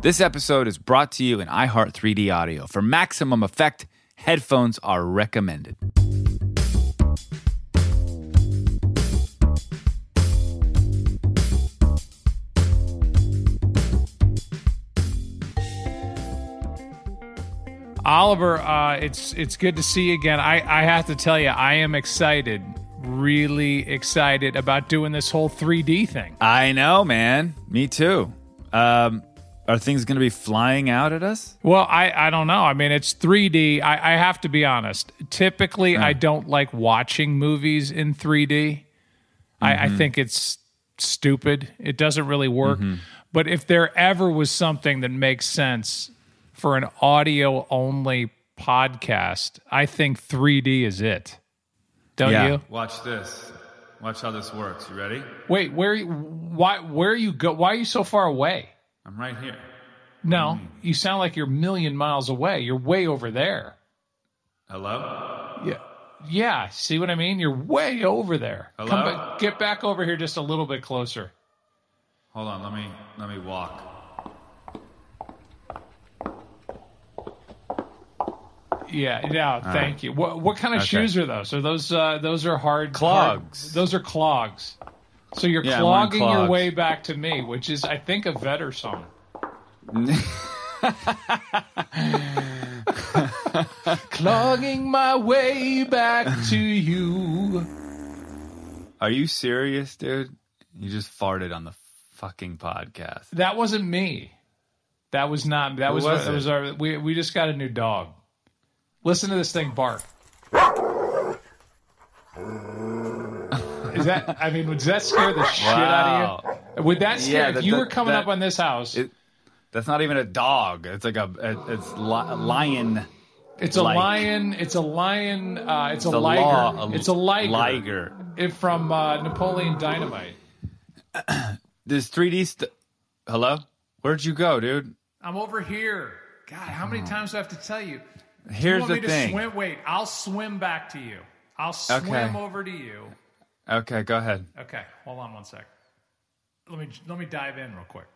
This episode is brought to you in iHeart 3D Audio. For maximum effect, headphones are recommended. Oliver, uh, it's it's good to see you again. I, I have to tell you, I am excited, really excited about doing this whole 3D thing. I know, man. Me too. Um, are things going to be flying out at us? Well, I, I don't know. I mean, it's 3D. I, I have to be honest. Typically, I don't like watching movies in 3D. I, I mm-hmm. think it's stupid. It doesn't really work. Mm-hmm. But if there ever was something that makes sense for an audio only podcast, I think 3D is it. Don't you? Watch this. Watch how this works. You ready? Wait, where you- why where are you go why are you so far away? I'm right here. No, you sound like you're a million miles away. You're way over there. Hello? Yeah. Yeah, see what I mean? You're way over there. Come Hello? back, get back over here just a little bit closer. Hold on. Let me let me walk. Yeah, yeah, thank you. What what kind of Okay. shoes are those? Are those uh, those are hard Clogs. hard- those are clogs. So you're Yeah, clogging your way back to me, which is I think a Vetter song. clogging my way back to you. Are you serious, dude? You just farted on the fucking podcast. That wasn't me. That was not. That Who was. was that was our. We we just got a new dog. Listen to this thing bark. Is that? I mean, would that scare the shit out of you? Would that scare? Yeah, if that- you that- were coming that- up on this house, It, that's not even a dog. It's like a, a it's li- a lion. it's a like- lion. It's a lion. Uh, it's a The liger. law. it's a liger. Liger. It from uh, Napoleon Dynamite. This 3D. St- Hello? Where'd you go, dude? I'm over here. God, how many times do I have to tell you? Here's you want the me to thing. swim? Wait, I'll swim back to you. I'll swim Okay. over to you. Okay, go ahead. Okay, hold on one sec. Let me let me dive in real quick.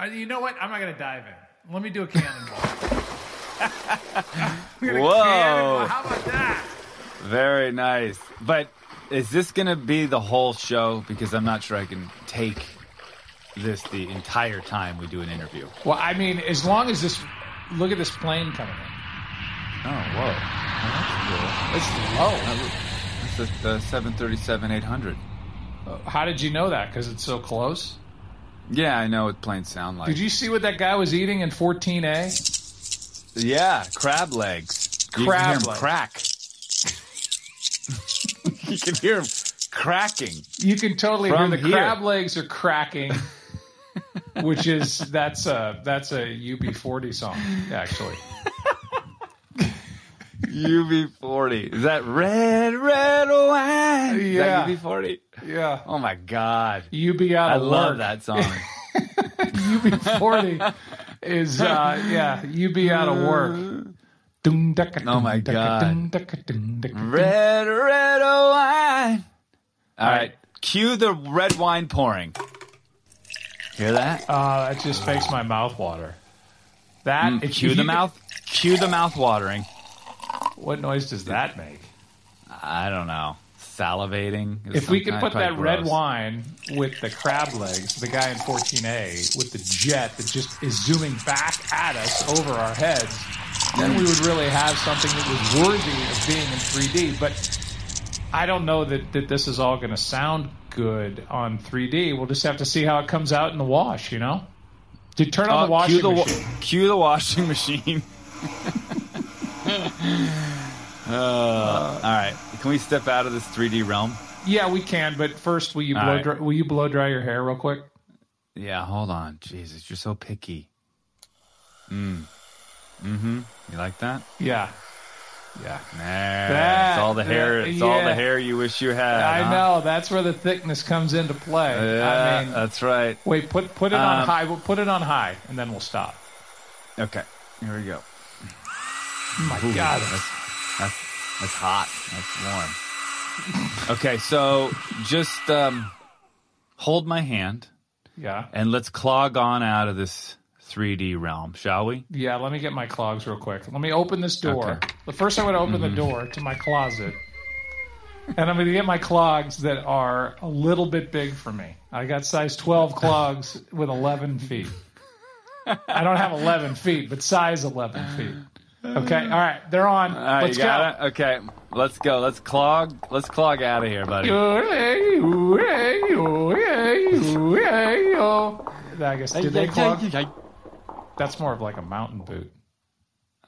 Uh, you know what? I'm not gonna dive in. Let me do a cannonball. Whoa. cannonball. How about that? Very nice. But is this going to be the whole show? Because I'm not sure I can take this the entire time we do an interview. Well, I mean, as long as this. Look at this plane coming in. Oh, whoa. Oh, that's cool. Is the 737 800. Uh, how did you know that? Because it's so close. Yeah, I know what planes sound like. Did you see what that guy was eating in 14A? Yeah, crab legs. Crab can hear 'em legs. crack. you can hear him cracking. You can totally hear the here. crab legs are cracking. Which is that's a that's a UB40 song actually. UB40. Is that red, red wine? Is Yeah. that UB40? Yeah, Oh my God. UB out of work. I love work. that song. UB40 is uh yeah UB out of work. Oh my God. red, red wine. All right. Cue the red wine pouring. Hear that? Uh, that just makes my mouth water. That Mm, Cue if the mouth. Cue the mouth watering. What noise does that make? I don't know. salivating. If we could put that red wine with the crab legs, the guy in 14A with the jet that just is zooming back at us over our heads, then we would really have something that was worthy of being in 3D. But I don't know that, that this is all going to sound good on 3D. We'll just have to see how it comes out in the wash, you know? Did turn on Uh, the washing cue the machine. cue the washing machine. uh, all right, can we step out of this 3D realm? Yeah, we can, but first, will you blow right. dry, will you blow dry your hair real quick? Yeah, hold on. Jesus, you're so picky. Mm. Mm-hmm. You like that? Yeah. Yeah. Nah, it's all the That- hair. It's all the hair you wish you had. I huh? know. That's where the thickness comes into play. Yeah, I mean, that's right. wait, put put it on Um, high. We'll put it on high, and then we'll stop. Okay, here we go. Oh my Ooh, God. that's, that's that's hot. That's warm. okay, so just um, hold my hand Yeah. and let's clog on out of this 3D realm, shall we? Yeah. Let me get my clogs real quick. Let me open this door. Okay. The first, I'm going to open the door to my closet, and I'm going to get my clogs that are a little bit big for me. I got size 12 clogs with 11 feet. I don't have 11 feet, but size 11 feet. Okay. All right. They're on. All right, Let's you got it. Okay, let's go. Let's clog. Let's clog out of here, buddy. go. I guess did they clog? That's more of like a mountain boot.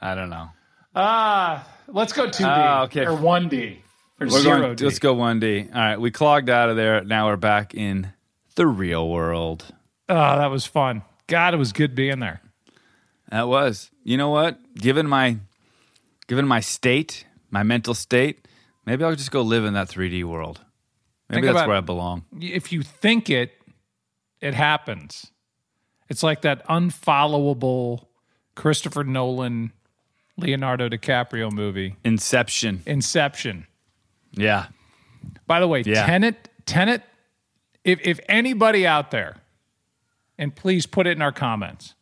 I don't know. Ah, let's go 2D Ah, okay. or 1D or We're 0 going, D. let's go 1D. All right, we clogged out of there. Now we're back in the real world. Oh, that was fun. God, it was good being there. That was. You know what? Given my given my state, my mental state, maybe I'll just go live in that 3D world. Maybe Think that's where I belong. If you think it, it happens. It's like that unfollowable Christopher Nolan, Leonardo DiCaprio movie, Inception. Inception. Yeah. By the way, Yeah. Tenet, Tenet, if if anybody out there, and please put it in our comments,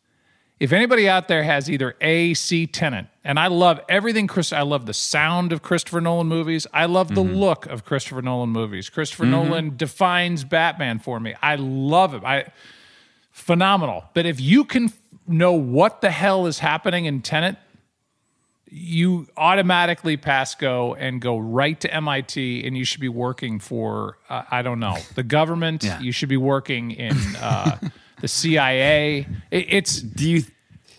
if anybody out there has either A, C, Tenet, and I love everything Chris, I love the sound of Christopher Nolan movies. I love the look of Christopher Nolan movies. Christopher Nolan defines Batman for me. I love it. I phenomenal. But if you can f- know what the hell is happening in Tenet, you automatically pass go and go right to MIT, and you should be working for uh, I don't know the government. Yeah. You should be working in uh, the CIA. It, it's Do you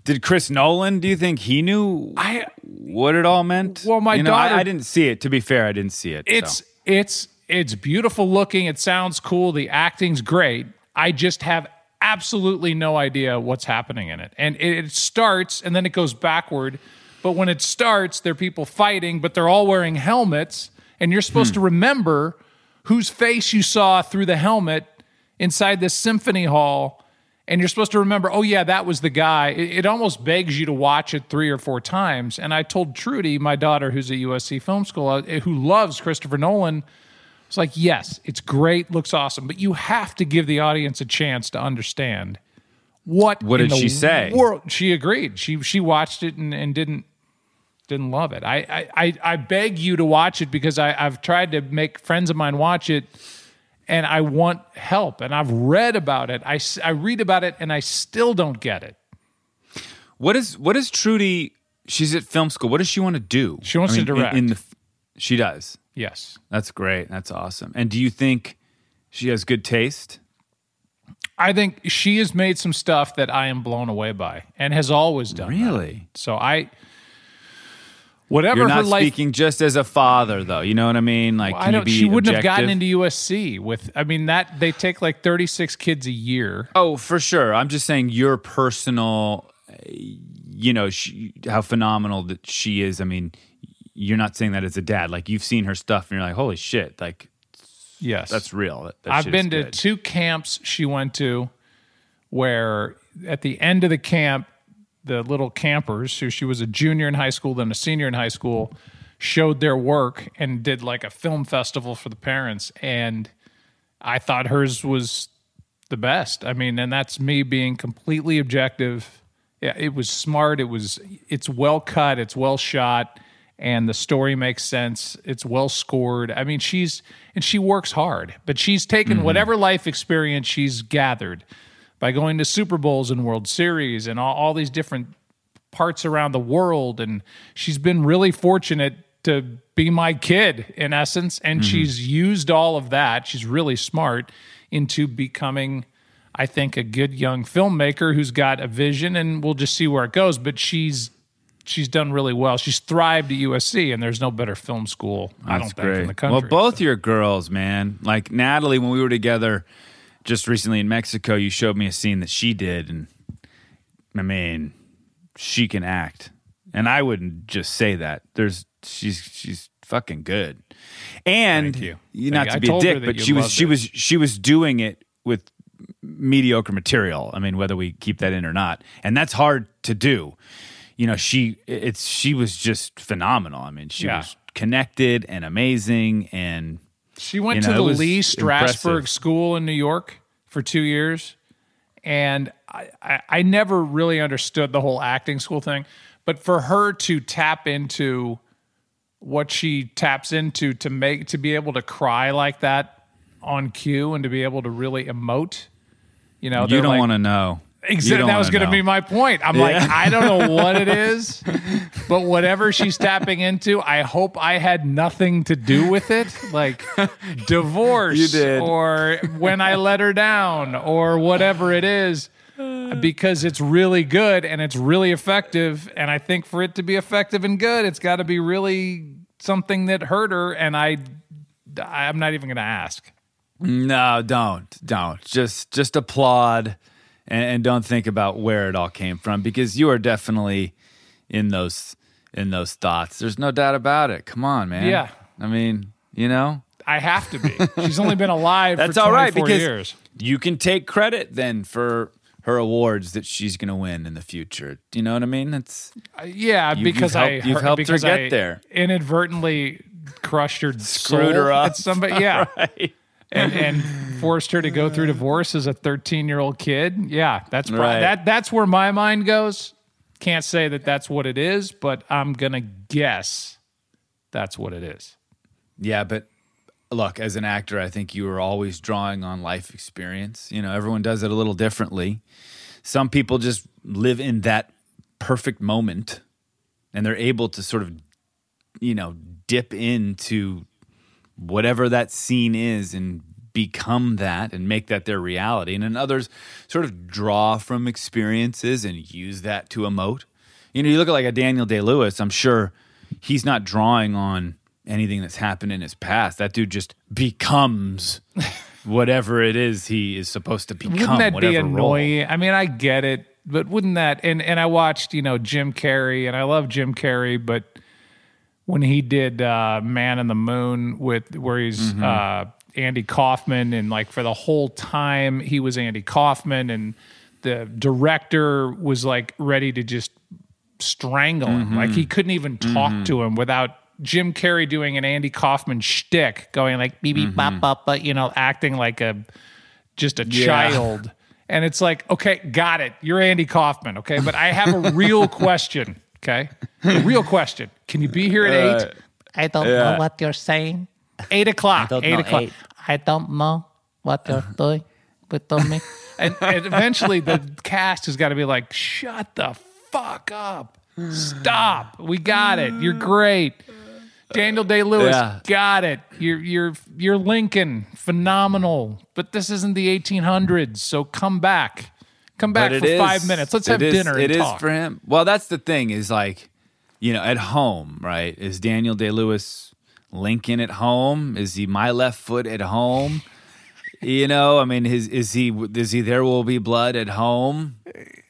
did Chris Nolan, do you think he knew I what it all meant? Well, my you know, I- daughter- I, didn't see it. To be fair, I didn't see it. it's so. it's it's beautiful looking. It sounds cool. The acting's great. I just have absolutely no idea what's happening in it. And it, it starts and then it goes backward. But when it starts, there are people fighting, but they're all wearing helmets, and you're supposed hmm. to remember whose face you saw through the helmet inside this symphony hall. And you're supposed to remember, oh, yeah, that was the guy. It, it almost begs you to watch it three or four times. And I told Trudy, my daughter, who's at USC Film School, uh, who loves Christopher Nolan, it's like, yes, it's great, looks awesome, but you have to give the audience a chance to understand what. What did she say? World, she agreed. She she watched it and, and didn't didn't love it. I, I I I beg you to watch it because I I've tried to make friends of mine watch it, and I want help. And I've read about it. I, I read about it, and I still don't get it. What is what is Trudy? She's at film school. What does she want to do? She wants to in- direct. In, the, she does. Yes. That's great. That's awesome. And do you think she has good taste? I think she has made some stuff that I am blown away by and has always done. that. Really? So I, whatever You're her not life, speaking just as a father, though. You know what I mean? Like, I can you don't. be She wouldn't have gotten objective? into USC with. I mean, that they take like 36 kids a year. Oh, for sure. I'm just saying your personal, uh, you know, she, how phenomenal that she is. I mean, you're not saying that as a dad. Like you've seen her stuff, and you're like, holy shit, like Yes, that's real. That, that I've been to good. two camps she went to where at the end of the camp, the little campers, who she was a junior in high school, then a senior in high school, showed their work and did like a film festival for the parents. And I thought hers was the best. I mean, and that's me being completely objective. Yeah, it was smart. It was, it's well cut, it's well shot. and the story makes sense. It's well scored. I mean, she's and she works hard, but she's taken Mm-hmm. whatever life experience she's gathered by going to Super Bowls and World Series and all, all these different parts around the world. And she's been really fortunate to be my kid in essence. And mm-hmm. she's used all of that. She's really smart into becoming, I think, a good young filmmaker who's got a vision. And we'll just see where it goes. But she's she's done really well. She's thrived at USC, and there's no better film school I don't That's think in the country. Well, both your girls, man. Like Natalie, when we were together just recently in Mexico, you showed me a scene that she did, and I mean, she can act. And I wouldn't just say that. There's she's she's fucking good. And Thank you. Thank not you. to be a dick, but she was she it. was she was doing it with mediocre material. I mean, whether we keep that in or not, and that's hard to do. You know, she it's she was just phenomenal. I mean, she Yeah. was connected and amazing, and She went You to know, it the Lee Strasberg impressive. School in New York for two years. And I, I, I never really understood the whole acting school thing. But for her to tap into what she taps into to make to be able to cry like that on cue and to be able to really emote, you know, you don't like- want to know. Exactly. That was going to be my point. I'm like, I don't know what it is, but whatever she's tapping into, I hope I had nothing to do with it. Like divorce or when I let her down or whatever it is, because it's really good and it's really effective. And I think for it to be effective and good, it's got to be really something that hurt her. And I, I'm not even going to ask. No, don't, don't. Just just applaud and, and don't think about where it all came from because you are definitely in those in those thoughts. There's no doubt about it. Come on, man. Yeah. I mean, you know, I have to be. She's only been alive that's for all right because years. you can take credit then for her awards that she's going to win in the future. Do you know what I mean? It's uh, Yeah, you've because I you've helped her get I there. Inadvertently crushed her, Screwed her up. Somebody, yeah, and and forced her to go through divorce as a 13 year old kid. Yeah, that's pro- Right. that that's where my mind goes. Can't say that that's what it is, but I'm gonna guess that's what it is. Yeah, but look, as an actor, I think you are always drawing on life experience. You know, everyone does it a little differently. Some people just live in that perfect moment and they're able to sort of, you know, dip into whatever that scene is and become that and make that their reality. And then others sort of draw from experiences and use that to emote. You know, you look at like a Daniel Day Lewis, I'm sure he's not drawing on anything that's happened in his past. That dude just becomes whatever it is he is supposed to become. Wouldn't that be whatever role. annoying? I mean, I get it, but wouldn't that? And and I watched, you know, Jim Carrey, and I love Jim Carrey, but when he did uh, Man in the Moon with where he's Mm-hmm. uh, Andy Kaufman, and like for the whole time he was Andy Kaufman, and the director was like ready to just strangle him. Mm-hmm. Like he couldn't even talk to him without Jim Carrey doing an Andy Kaufman shtick, going like beep beep bop bop, but you know, acting like a just a child. And it's like, okay, got it. You're Andy Kaufman, okay? But I have a real question, okay? A real question. Can you be here at eight? Uh, I don't know what you're saying. Eight o'clock. Eight know o'clock. eight. I don't know what you're doing with me. And, and eventually the cast has got to be like, shut the fuck up. Stop. We got it. You're great. Daniel Day Lewis, Yeah. got it. You're you're you're Lincoln, phenomenal. But this isn't the 1800s, so come back, come back for it is- five minutes. Let's have it is- dinner and It is talk. for him. Well, that's the thing is like, you know, at home, right? Is Daniel Day Lewis Lincoln at home? Is he my left foot at home? You know, I mean, his is he is he there will be blood at home?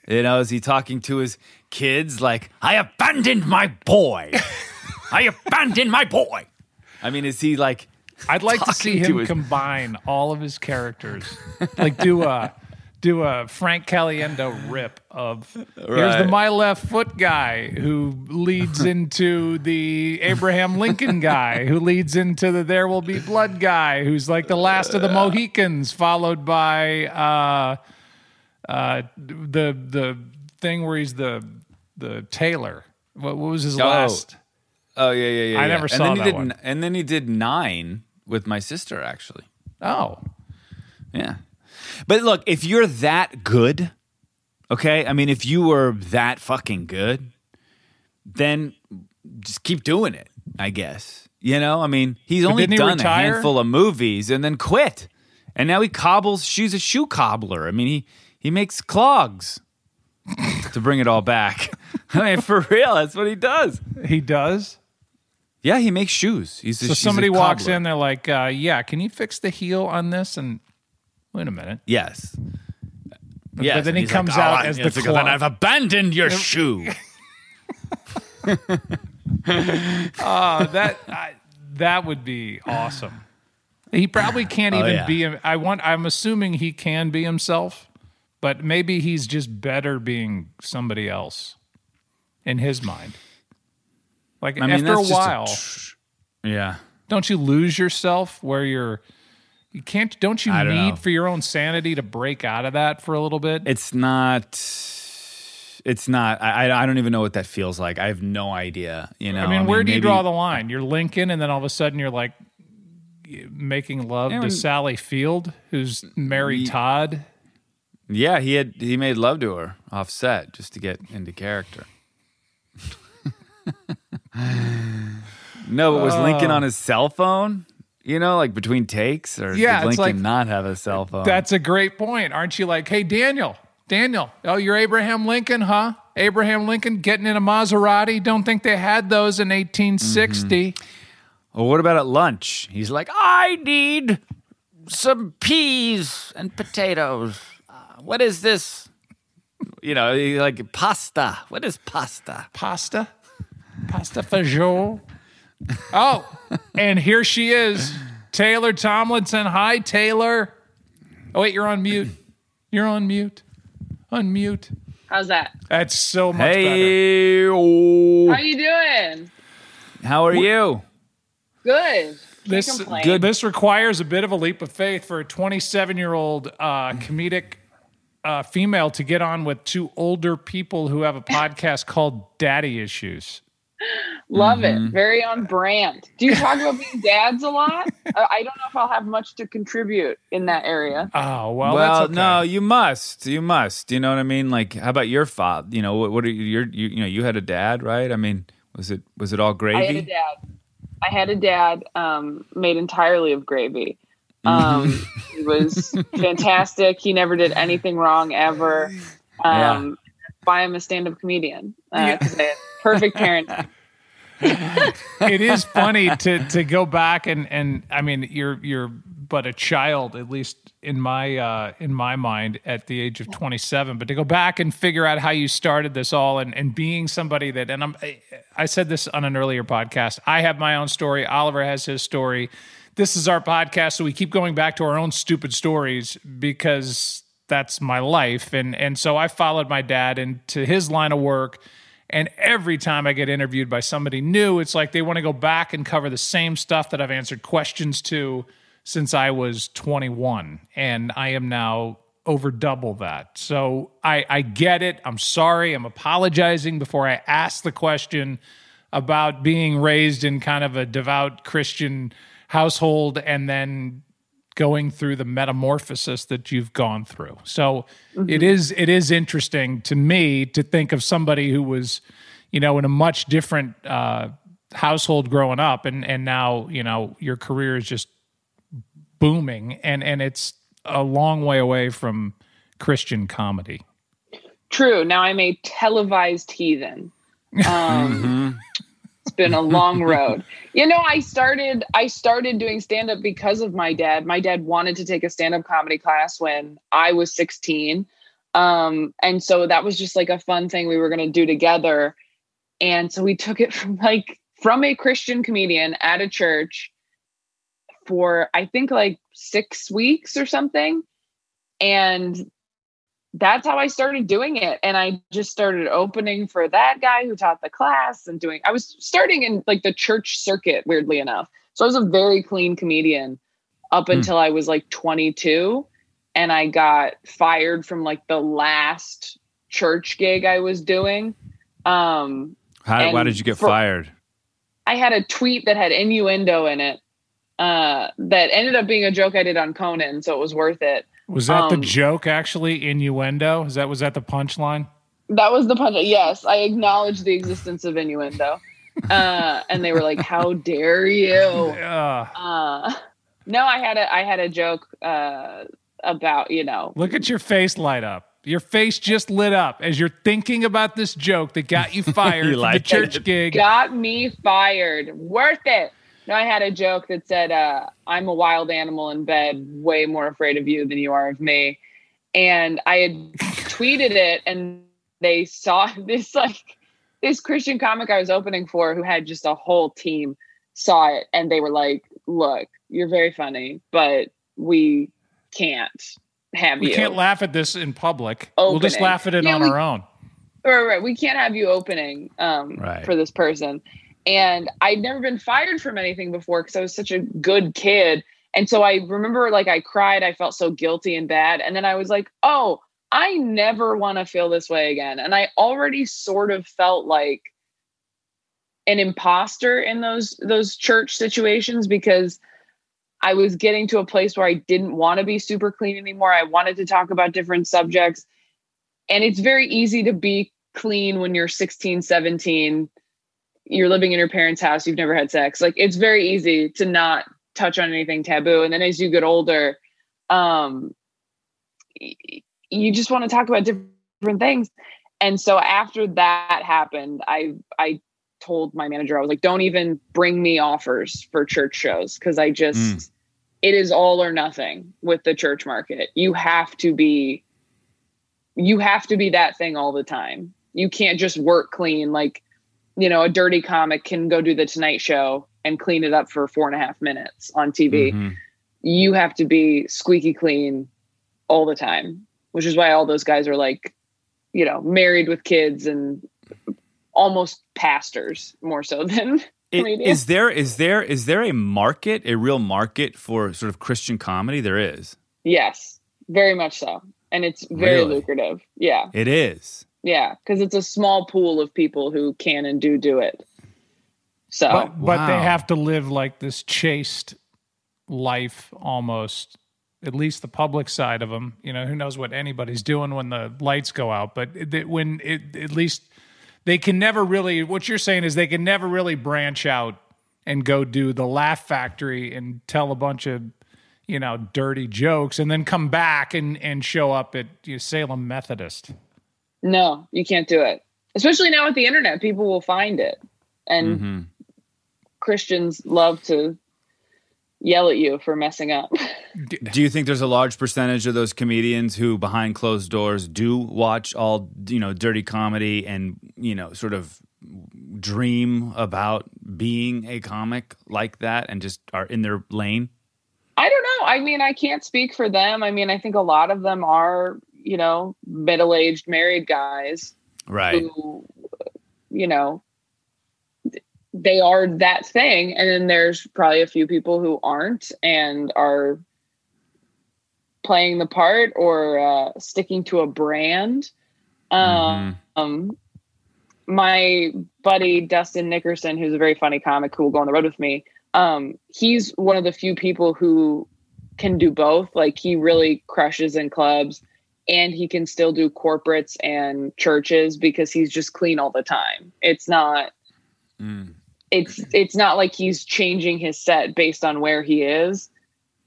You know, is he talking to his kids like I abandoned my boy? I abandoned my boy. I mean, is he like? I'd like to see talking to him his- combine all of his characters, like do a do a Frank Caliendo rip of here's the my left foot guy who leads into the Abraham Lincoln guy who leads into the there will be blood guy who's like the last of the Mohicans, followed by uh, uh, the the thing where he's the the tailor. What, what was his last? Oh yeah, yeah, yeah. I yeah. never and saw then he that did, one. And then he did nine with my sister. Actually, Oh, yeah. But look, if you're that good, okay. I mean, if you were that fucking good, then just keep doing it. I guess you know. I mean, he's only he done a handful of movies and then quit, and now he cobbles. She's a shoe cobbler. I mean, he he makes clogs. to bring it all back, I mean, for real, that's what he does. he does. Yeah, he makes shoes. He's a, So somebody walks in, they're like, uh, "Yeah, can you fix the heel on this?" And wait a minute. Yes. But, yes. but then he comes like, out "Oh, as the. Then I've abandoned your shoe. Oh, that I, that would be awesome. He probably can't Oh, even yeah. be. I want. I'm assuming he can be himself, but maybe he's just better being somebody else in his mind. Like I mean, after a while, tr- yeah. don't you lose yourself where you're? You can't. Don't you don't need know. for your own sanity to break out of that for a little bit? It's not. It's not. I, I- I don't even know what that feels like. I have no idea. You know. I mean, where do you draw the line? You're Lincoln, and then all of a sudden you're like making love to Sally Field, who's Mary Todd. Yeah, he had he made love to her offset just to get into character. no, but was Lincoln on oh. his cell phone? You know, like between takes, or Yeah, did Lincoln like- not have a cell phone? That's a great point. Aren't you like, hey, Daniel, Daniel, oh, you're Abraham Lincoln, huh? Abraham Lincoln getting in a Maserati. Don't think they had those in 1860. Well, what about at lunch? He's like, I need some peas and potatoes. Uh, what is this? You know, like pasta. What is pasta? Pasta? Pasta fagioli? Oh, and here she is, Taylor Tomlinson. Hi, Taylor. Oh, wait, you're on mute. You're on mute. Unmute. How's that? That's so much better. Hey, oh. How you doing? how are you? Good. This complain. this requires a bit of a leap of faith for a 27 year old uh, comedic uh, female to get on with two older people who have a podcast called Daddy Issues. Love Mm-hmm. it. Very on brand. Do you talk about being dads a lot? Uh, I don't know if I'll have much to contribute in that area. Oh well, well, that's okay. no, you must. You must. You know what I mean? Like, how about your father? You know, what, what are you, your, you? You know, you had a dad, right? I mean, was it was it all gravy? I had a dad. I had a dad um, made entirely of gravy. Um, he was fantastic. He never did anything wrong ever. Um, Why I'm a stand-up comedian because I perfect parents. it is funny to to go back and and I mean you're you're but a child at least in my uh in my mind at the age of 27 but to go back and figure out how you started this all and and being somebody that and I'm I, I said this on an earlier podcast I have my own story Oliver has his story. This is our podcast so we keep going back to our own stupid stories because that's my life and and so I followed my dad into his line of work and every time I get interviewed by somebody new, it's like they want to go back and cover the same stuff that I've answered questions to since I was 21. And I am now over double that. So I, I get it. I'm sorry. I'm apologizing before I ask the question about being raised in kind of a devout Christian household and then going through the metamorphosis that you've gone through. So it is it is interesting to me to think of somebody who was, you know, in a much different uh, household growing up, and and now you know your career is just booming, and and it's a long way away from Christian comedy. True. Now I'm a televised heathen. Um, It's been a long road. You know, I started I started doing stand up because of my dad. My dad wanted to take a stand up comedy class when I was 16. Um, and so that was just like a fun thing we were going to do together. And so we took it from like from a Christian comedian at a church for I think like 6 weeks or something. And that's how I started doing it. And I just started opening for that guy who taught the class and doing, I was starting in like the church circuit, weirdly enough. So I was a very clean comedian up until I was like 22. And I got fired from like the last church gig I was doing. Um, How, why did you get for- fired? I had a tweet that had innuendo in it uh, that ended up being a joke I did on Conan, so it was worth it. Was that the Um, joke actually? Innuendo? Is that was that the punchline? That was the punch. Yes, I acknowledged the existence of innuendo. Uh, and they were like, "How dare you?" Uh, Uh, no, I had a I had a joke uh, about you know look at your face light up. Your face just lit up as you're thinking about this joke that got you fired You from the church it. gig. got me fired. Worth it. No, I had a joke that said, uh, "I'm a wild animal in bed, way more afraid of you than you are of me," and I had tweeted it, and they saw this like this Christian comic I was opening for, who had just a whole team, saw it, and they were like, "Look, you're very funny, but we can't have We you." can't laugh at this in public. We'll just laugh at it Yeah, on we- our own. right, right. We can't have you opening um, Right. for this person. And I'd never been fired from anything before because I was such a good kid. And so I remember like I cried, I felt so guilty and bad. And then I was like, oh, I never want to feel this way again. And I already sort of felt like an imposter in those those church situations because I was getting to a place where I didn't want to be super clean anymore. I wanted to talk about different subjects and it's very easy to be clean when you're 16 17 you're living in your parents house you've never had sex like it's very easy to not touch on anything taboo and then as you get older um you just want to talk about different things and so after that happened i i told my manager i was like don't even bring me offers for church shows because i just Mm. it is all or nothing with the church market you have to be you have to be that thing all the time. You can't just work clean. Like, you know, a dirty comic can go do the Tonight Show and clean it up for four and a half minutes on TV. Mhm. You have to be squeaky clean all the time, which is why all those guys are like, you know, married with kids and almost pastors more so than It- comedians. Is there is there is there a market, a real market for sort of Christian comedy? There is. yes, very much so. And it's very Really? lucrative. Yeah. It is. Yeah. Cause it's a small pool of people who can and do do it. So. But, but they have to live like this chaste life almost. At least the public side of them, you know, who knows what anybody's doing when the lights go out. But it, when it, at least they can never really. What you're saying is they can never really branch out and go do the Laugh Factory and tell a bunch of you know dirty jokes and then come back and and show up at you know, Salem Methodist. No, you can't do it. Especially now with the internet, people will find it. And Mhm. Christians love to yell at you for messing up. Do you think there's a large percentage of those comedians who, behind closed doors, do watch all you know dirty comedy and you know sort of dream about being a comic like that and just are in their lane? I don't know. I mean, I can't speak for them. I mean, I think a lot of them are, you know, middle aged married guys Right. who, you know, they are that thing. And then there's probably a few people who aren't and are playing the part or uh, sticking to a brand. Um, um, my buddy Dustin Nickerson, who's a very funny comic who will go on the road with me, um, he's one of the few people who can do both. Like he really crushes in clubs and he can still do corporates and churches because he's just clean all the time. It's not Mm. it's it's not like he's changing his set based on where he is.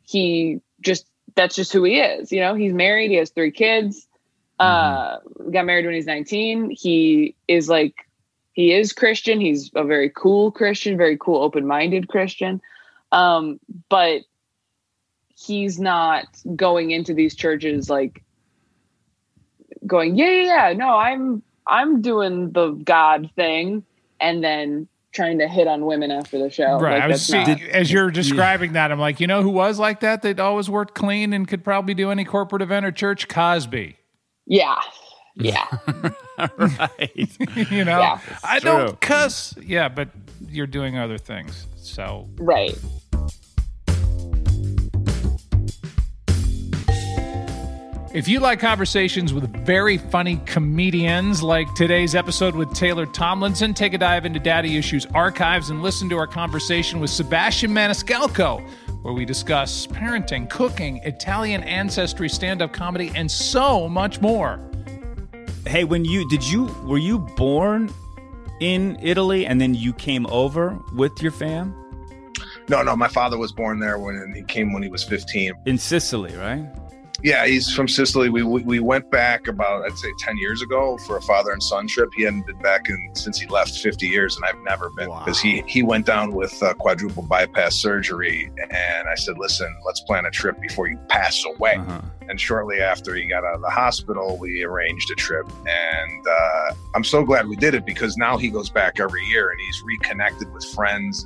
He just that's just who he is. You know, he's married, he has three kids. Uh got married when he's 19. He is like he is Christian. He's a very cool Christian, very cool open-minded Christian. Um but he's not going into these churches like going, yeah, yeah, yeah, no, I'm I'm doing the God thing and then trying to hit on women after the show. Right. Like, I was that's see, not- as you're describing that, I'm like, you know who was like that? That always worked clean and could probably do any corporate event or church? Cosby. yeah. Yeah. right. you know, Yeah. I True. don't cuss. Yeah, but you're doing other things. So right. If you like conversations with very funny comedians like today's episode with Taylor Tomlinson, take a dive into Daddy Issues archives and listen to our conversation with Sebastian Maniscalco, where we discuss parenting, cooking, Italian ancestry, stand up comedy, and so much more. Hey, when you did you were you born in Italy and then you came over with your fam No, no, my father was born there when he came when he was 15. in Sicily, right? Yeah, he's from Sicily. We, we we went back about I'd say 10 years ago for a father and son trip. He hadn't been back in since he left 50 years, and I've never been because he he went down with uh, quadruple bypass surgery. And I said, listen, let's plan a trip before you pass away. Uh-huh. And shortly after he got out of the hospital, we arranged a trip. And uh, I'm so glad we did it because now he goes back every year and he's reconnected with friends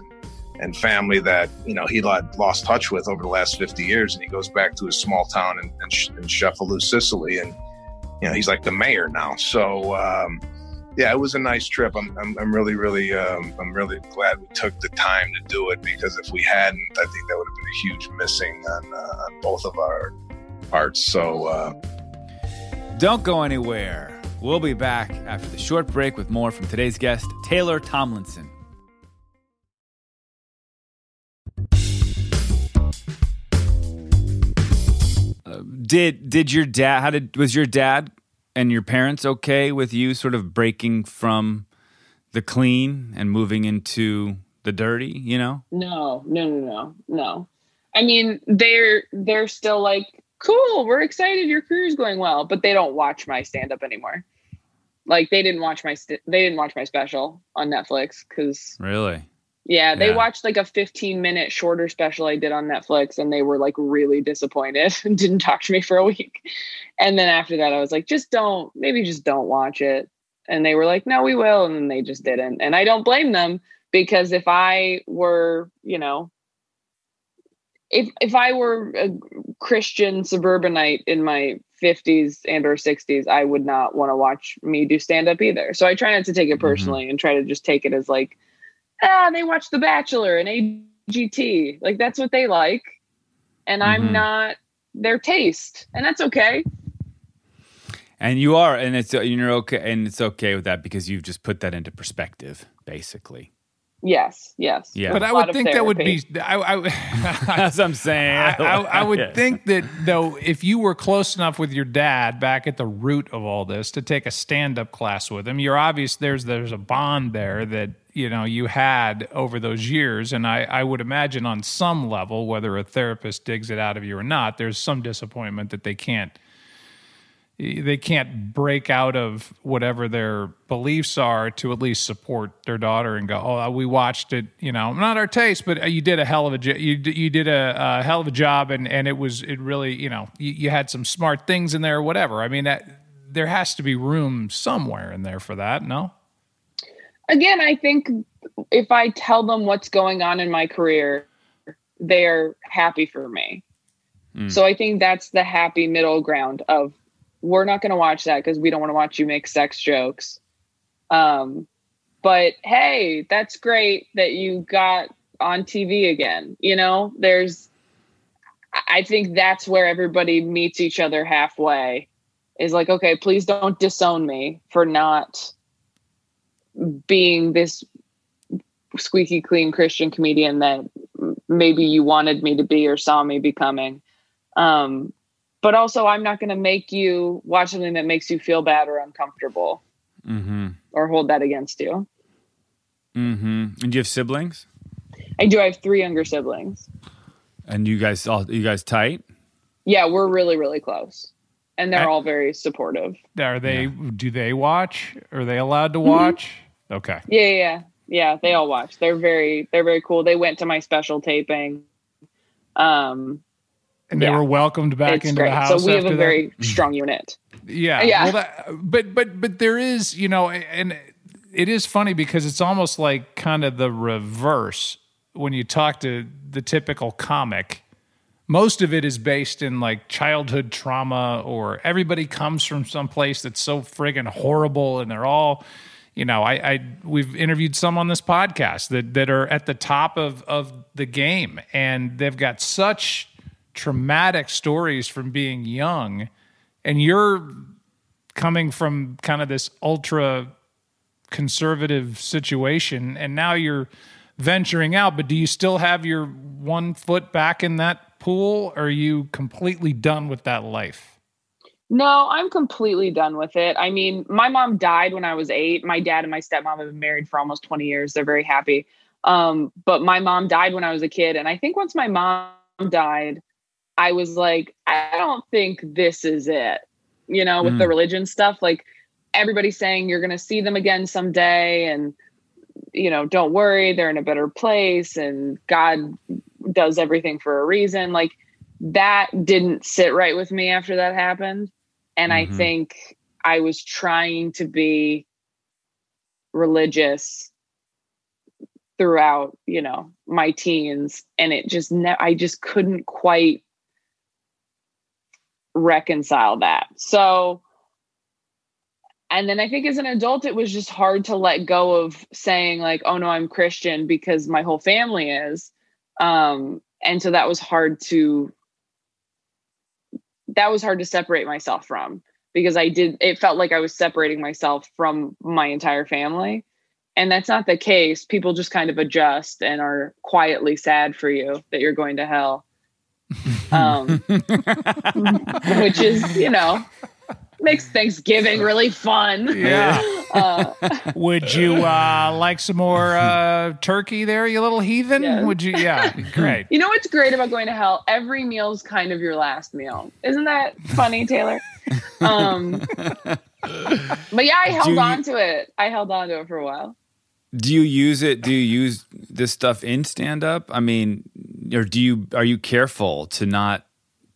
and, family that you know he lo- lost touch with over the last 50 years. And he goes back to his small town in, in, in Sicily, and you know he's like the mayor now. So. Um, yeah, it was a nice trip. I'm, I'm, I'm really, really, um, I'm really glad we took the time to do it because if we hadn't, I think that would have been a huge missing on, uh, on both of our parts. So, uh, Don't go anywhere. We'll be back after the short break with more from today's guest, Taylor Tomlinson. Did did your dad how did was your dad and your parents okay with you sort of breaking from the clean and moving into the dirty, you know? No, no, no, no, no. I mean, they're they're still like, cool, we're excited, your career's going well, but they don't watch my stand up anymore. Like they didn't watch my st- they didn't watch my special on Netflix because Really? Yeah, they Yeah. watched like a 15 minute shorter special I did on Netflix and they were like really disappointed and didn't talk to me for a week. And then after that, I was like, just don't, maybe just don't watch it. And they were like, no, we will. And then they just didn't. And I don't blame them because if I were, you know, if if I were a Christian suburbanite in my 50s and or 60s, I would not want to watch me do stand up either. So I try not to take it mm-hmm. personally and try to just take it as like, ah, they watch The Bachelor and AGT. Like that's what they like. And Mhm. I'm not their taste. And that's okay. And you are, and it's and you're okay, and it's okay with that because you've just put that into perspective, basically. Yes, yes. Yeah. But I would of think that would be. I, I, That's what I'm saying. I, I, I would Yeah. think that though, if you were close enough with your dad back at the root of all this to take a stand-up class with him, you're obvious. There's there's a bond there that you know you had over those years, and I I would imagine on some level, whether a therapist digs it out of you or not, there's some disappointment that they can't they can't break out of whatever their beliefs are to at least support their daughter and go, oh, uh, we watched it, you know, not our taste, but uh, you did a hell of a jo- you d- you did a, a hell of a job, and and it was it really, you know, you, you had some smart things in there, or whatever. I mean, that there has to be room somewhere in there for that. No, Again, I think if I tell them what's going on in my career, they're happy for me. Hmm. So I think that's the happy middle ground of we're not going to watch that because we don't want to watch you make sex jokes. Um, but hey, that's great that you got on TV again. You know, there's, I- think that's where everybody meets each other halfway is like, okay, please don't disown me for not being this squeaky clean Christian comedian that maybe you wanted me to be or saw me becoming. Um, but also, I'm not going to make you watch something that makes you feel bad or uncomfortable Mm-hmm. or hold that against you. Mm-hmm. And do you have siblings? I do. I have three younger siblings. And you guys all you guys tight? Yeah, we're really, really close. And they're I- all very supportive. are they? Do they watch? Are they allowed to watch? Okay. Yeah, yeah, yeah. Yeah, they all watch. They're very, they're very cool. They went to my special taping. Um, And they Yeah. were welcomed back it's into great. the house. So we have a that? very strong unit. Yeah. Yeah. Well, that, but but but there is, you know, and it is funny because it's almost like kind of the reverse when you talk to the typical comic. Most of it is based in like childhood trauma, or everybody comes from some place that's so friggin' horrible, and they're all, you know, I, I we've interviewed some on this podcast that that are at the top of of the game, and they've got such traumatic stories from being young and you're coming from kind of this ultra conservative situation and now you're venturing out but do you still have your one foot back in that pool or are you completely done with that life No, I'm completely done with it. I mean, my mom died when I was eight. My dad and my stepmom have been married for almost 20 years. They're very happy. Um, but my mom died when I was a kid. And I think once my mom died, I was like, I don't think this is it, you know, with the Mm. religion stuff. Like everybody's saying you're going to see them again someday. And, you know, don't worry, they're in a better place. And God does everything for a reason. Like that didn't sit right with me after that happened. And I Mhm. think I was trying to be religious throughout, you know, my teens. And it just, ne- I just couldn't quite reconcile that. So, and then I think as an adult, it was just hard to let go of saying, like, oh no, I'm Christian because my whole family is. Um, and so that was hard to that was hard to separate myself from because I did it felt like I was separating myself from my entire family. And that's not the case. People just kind of adjust and are quietly sad for you that you're going to hell. Um, which is, you know, makes Thanksgiving really fun. yeah Uh, would you uh like some more uh turkey there you little heathen Yes. would you yeah great you know what's great about going to hell? Every meal's kind of your last meal. Isn't that funny, Taylor? Um, but yeah, I held you- on to it. I held on to it for a while. Do you use it? Do you use this stuff in stand up? I mean, or do you are you careful to not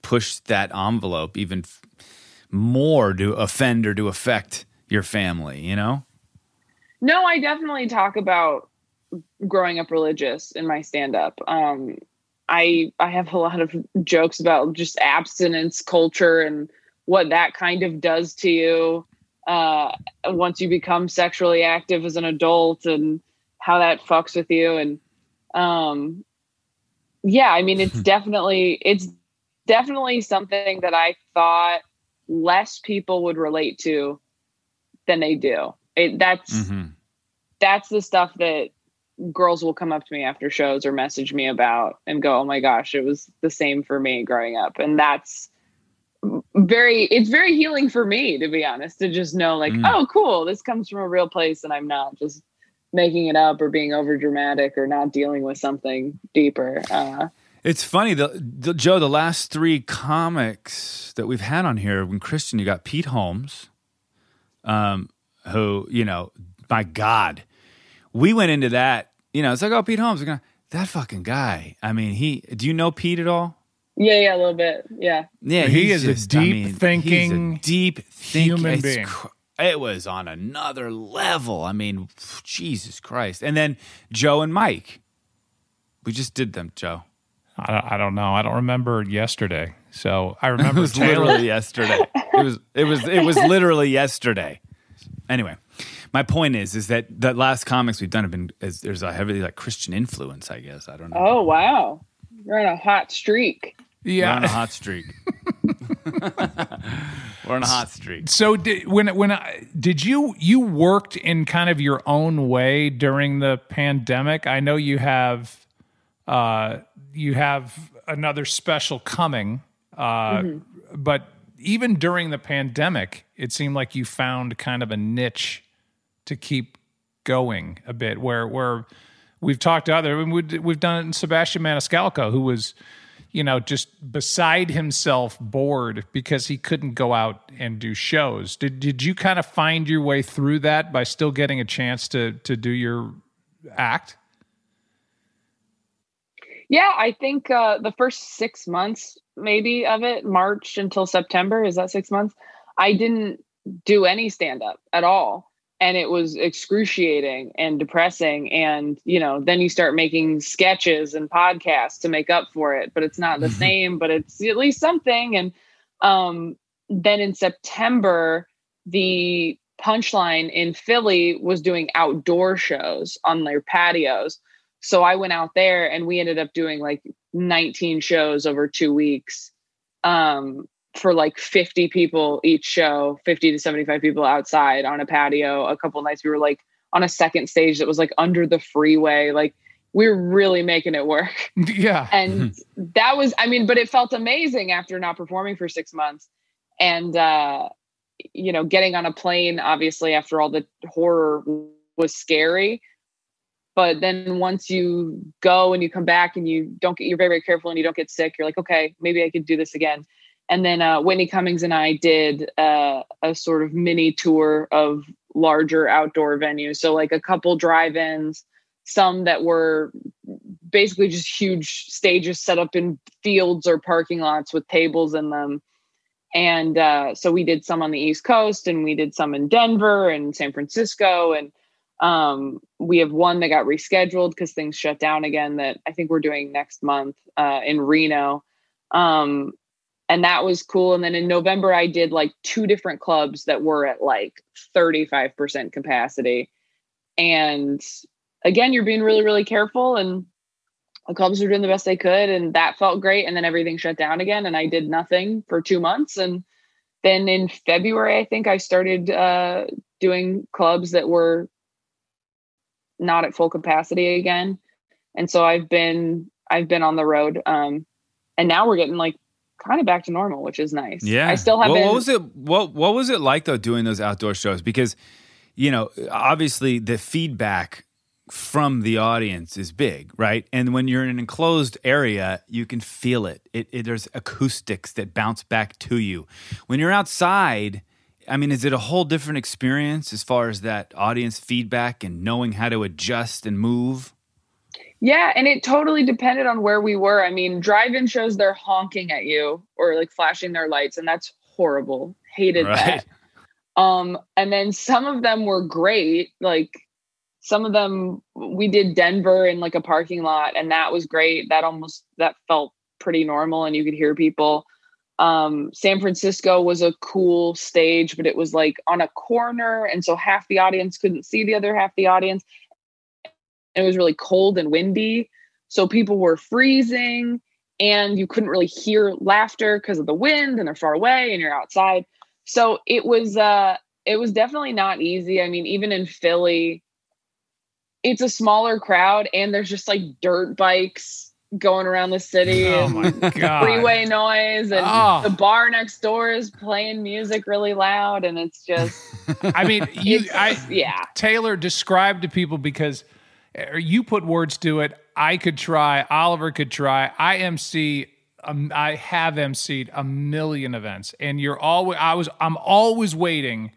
push that envelope even f- more to offend or to affect your family, you know? No, I definitely talk about growing up religious in my stand up. Um, I I have a lot of jokes about just abstinence culture and what that kind of does to you uh, once you become sexually active as an adult and how that fucks with you and um, yeah, I mean it's definitely it's definitely something that I thought less people would relate to than they do. It that's Mm-hmm. that's the stuff that girls will come up to me after shows or message me about and go, "Oh my gosh, it was the same for me growing up." And that's very it's very healing for me to be honest to just know like, Mm. "Oh, cool, this comes from a real place and I'm not just making it up or being over dramatic or not dealing with something deeper." Uh It's funny, the, the Joe, the last three comics that we've had on here, when Christian, you got Pete Holmes, um, who, you know, my God, we went into that, you know, it's like, oh, Pete Holmes, we're gonna, that fucking guy. I mean, he, do you know Pete at all? yeah, yeah, a little bit. Yeah. Yeah, He he's is a just, I deep mean, he's a thinking deep thinking human being. cr- It was on another level. I mean, Jesus Christ! And then Joe and Mike, we just did them, Joe. I don't, I don't know i don't remember yesterday so i It remember was Taylor. literally yesterday. It was it was it was literally yesterday. Anyway, my point is is that that last comics we've done have been is, there's a heavily like Christian influence, I guess. I don't know. Oh, wow. You're on a hot streak. We're yeah on a hot streak. We're on a hot streak. So did, when when I, did you you worked in kind of your own way during the pandemic? I know you have uh, you have another special coming, uh, but even during the pandemic, it seemed like you found kind of a niche to keep going a bit. Where where we've talked to other, and we've, we've done it in Sebastian Maniscalco, who was you know, just beside himself, bored because he couldn't go out and do shows. Did did you kind of find your way through that by still getting a chance to to do your act? Yeah, I think uh, the first six months, maybe of it, March until September, is that six months? I didn't do any stand up at all. And it was excruciating and depressing. And, you know, then you start making sketches and podcasts to make up for it, but it's not the same, but it's at least something. And um, then in September, the punchline in Philly was doing outdoor shows on their patios. So I went out there and we ended up doing like 19 shows over two weeks. Um, for like 50 people each show, 50 to 75 people outside on a patio. A couple nights we were like on a second stage that was like under the freeway. Like we are really making it work. Yeah. And that was, I mean, but it felt amazing after not performing for six months. And, uh, you know, getting on a plane, obviously, after all the horror was scary. But then once you go and you come back and you don't get, you're very, very careful and you don't get sick, you're like, okay, maybe I could do this again. And then uh, Whitney Cummings and I did uh, a sort of mini tour of larger outdoor venues. So, like a couple drive ins, some that were basically just huge stages set up in fields or parking lots with tables in them. And uh, so we did some on the East Coast and we did some in Denver and San Francisco. And um, we have one that got rescheduled because things shut down again that I think we're doing next month uh, in Reno. Um, and that was cool. And then in November, I did like two different clubs that were at like 35% capacity. And again, you're being really, really careful and the clubs are doing the best they could. And that felt great. And then everything shut down again. And I did nothing for two months. And then in February, I think I started uh, doing clubs that were not at full capacity again. And so I've been, I've been on the road. Um, and now we're getting like kind of back to normal, which is nice. Yeah. I still haven't. What, what was it? What What was it like though doing those outdoor shows? Because you know, obviously the feedback from the audience is big, right? And when you're in an enclosed area, you can feel it. It, it. There's acoustics that bounce back to you. When you're outside, I mean, is it a whole different experience as far as that audience feedback and knowing how to adjust and move? Yeah, and it totally depended on where we were. I mean, drive-in shows they're honking at you or like flashing their lights and that's horrible. Hated right. that. Um and then some of them were great. Like some of them we did Denver in like a parking lot and that was great. That almost that felt pretty normal and you could hear people. Um, San Francisco was a cool stage, but it was like on a corner. And so half the audience couldn't see the other half the audience it was really cold and windy. So people were freezing and you couldn't really hear laughter because of the wind and they're far away and you're outside. So it was uh it was definitely not easy. I mean, even in Philly, it's a smaller crowd and there's just like dirt bikes going around the city oh my God. freeway noise and oh. the bar next door is playing music really loud and it's just I mean you I yeah Taylor described to people because or you put words to it. I could try. Oliver could try. I MC. Um, I have emceed a million events, and you're always. I was. I'm always waiting.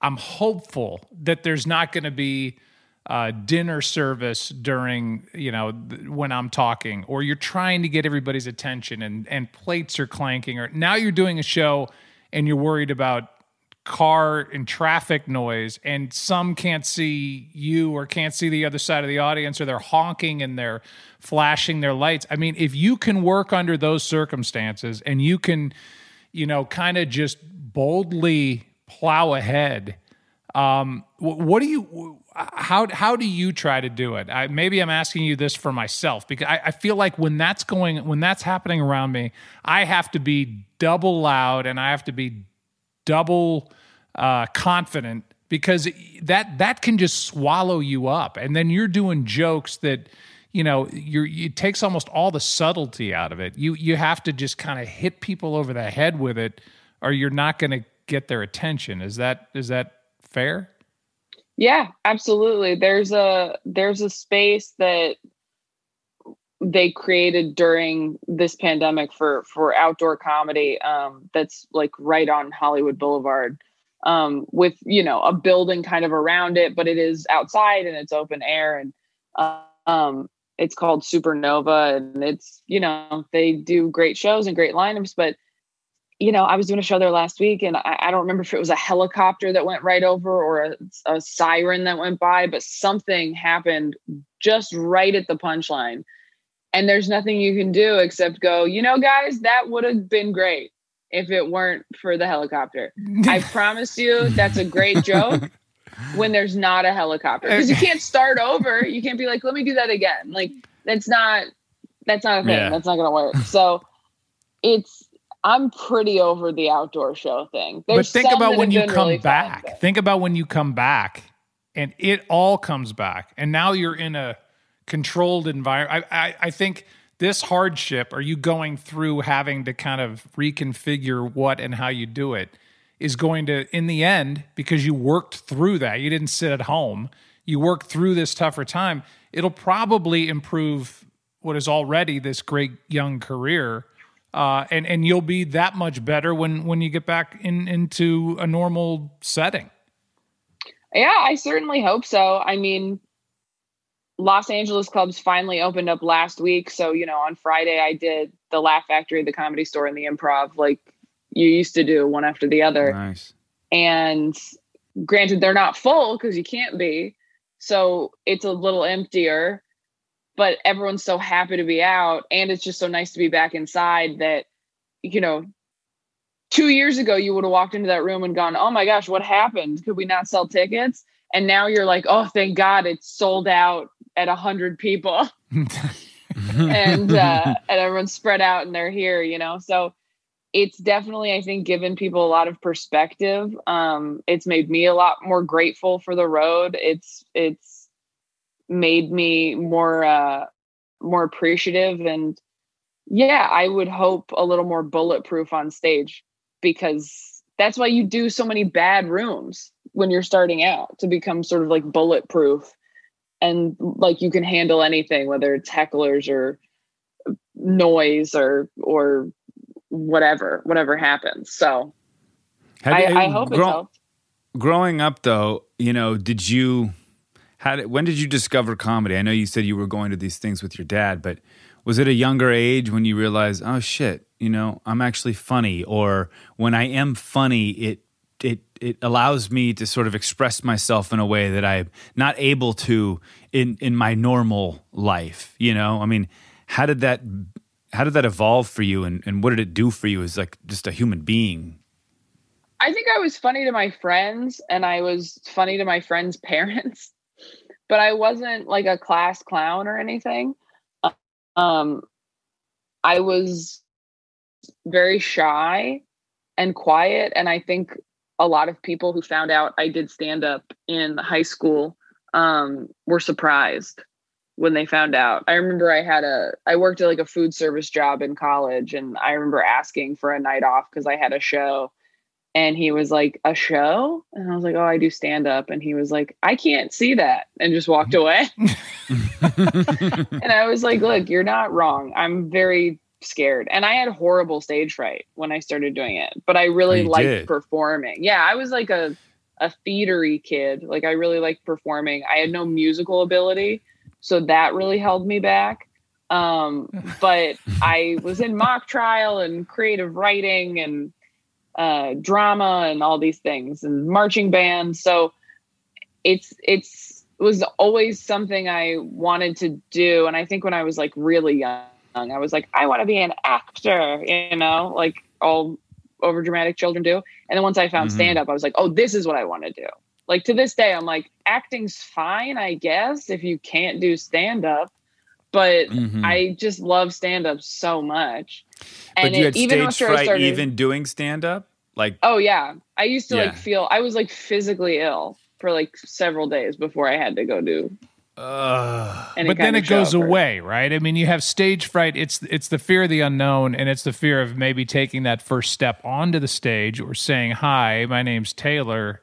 I'm hopeful that there's not going to be uh, dinner service during you know th- when I'm talking, or you're trying to get everybody's attention, and and plates are clanking, or now you're doing a show and you're worried about car and traffic noise and some can't see you or can't see the other side of the audience or they're honking and they're flashing their lights. I mean, if you can work under those circumstances and you can, you know, kind of just boldly plow ahead, um, what do you, how, how do you try to do it? I, maybe I'm asking you this for myself because I, I feel like when that's going, when that's happening around me, I have to be double loud and I have to be double uh, confident because that that can just swallow you up, and then you're doing jokes that you know you're it takes almost all the subtlety out of it. You you have to just kind of hit people over the head with it, or you're not going to get their attention. Is that is that fair? Yeah, absolutely. There's a there's a space that they created during this pandemic for for outdoor comedy um, that's like right on Hollywood Boulevard um, with you know a building kind of around it, but it is outside and it's open air and um, it's called Supernova and it's you know they do great shows and great lineups, but you know I was doing a show there last week and I, I don't remember if it was a helicopter that went right over or a, a siren that went by, but something happened just right at the punchline and there's nothing you can do except go you know guys that would have been great if it weren't for the helicopter i promise you that's a great joke when there's not a helicopter because you can't start over you can't be like let me do that again like that's not that's not a thing yeah. that's not gonna work so it's I'm pretty over the outdoor show thing. but think about when you come really back. but- think about when you come back and it all comes back. And now you're in a controlled environment. I, I, I think this hardship, are you going through having to kind of reconfigure what and how you do it, is going to, in the end, because you worked through that, you didn't sit at home, you worked through this tougher time, it'll probably improve what is already this great young career. Uh, and and you'll be that much better when when you get back in into a normal setting. Yeah, I certainly hope so. I mean, Los Angeles clubs finally opened up last week. So, you know, on Friday, I did the Laugh Factory, the comedy store, and the improv like you used to do one after the other. Nice. And granted, they're not full because you can't be. So it's a little emptier, but everyone's so happy to be out. And it's just so nice to be back inside that, you know, two years ago, you would have walked into that room and gone, oh my gosh, what happened? Could we not sell tickets? And now you're like, oh, thank God it's sold out at a hundred people and uh, and everyone's spread out and they're here, you know. So it's definitely, I think, given people a lot of perspective. Um, it's made me a lot more grateful for the road. It's it's made me more uh, more appreciative and yeah, I would hope a little more bulletproof on stage because that's why you do so many bad rooms when you're starting out to become sort of like bulletproof and like you can handle anything whether it's hecklers or noise or or whatever whatever happens. So Had- I, I hope grow- helped growing up though you know did you how did, when did you discover comedy? I know you said you were going to these things with your dad but was it a younger age when you realized oh shit you know i'm actually funny or when i am funny it it it allows me to sort of express myself in a way that i'm not able to in in my normal life you know? I mean how did that how did that evolve for you? And, and what did it do for you as like just a human being? I think i was funny to my friends and i was funny to my friends parents but i wasn't like a class clown or anything. Um i was very shy and quiet and i think a lot of people who found out i did stand up in high school um were surprised when they found out. I remember i had a i worked at like a food service job in college and i remember asking for a night off because i had a show. And he was like a show? And i was like oh i do stand up. And he was like i can't see that and just walked away. And i was like look you're not wrong. I'm very scared. And i had horrible stage fright when i started doing it but i really Oh, you liked did? performing. Yeah i was like a a theatery kid. Like i really liked performing. I had no musical ability so that really held me back. Um but i was in mock trial and creative writing and uh drama and all these things and marching band. So it's it's it was always something i wanted to do. And i think when i was like really young i was like i want to be an actor you know like all over dramatic children do and then once i found Mhm. stand up i was like oh this is what i want to do like to this day i'm like acting's fine i guess if you can't do stand up but Mhm. i just love stand up so much but you it- had even stage after I fright started- even doing stand up like Oh yeah. I used to Yeah. like feel I was like physically ill for like several days before I had to go do Any but then it goes for- away, right? I mean, you have stage fright. It's it's the fear of the unknown, and it's the fear of maybe taking that first step onto the stage or saying, "Hi, my name's Taylor."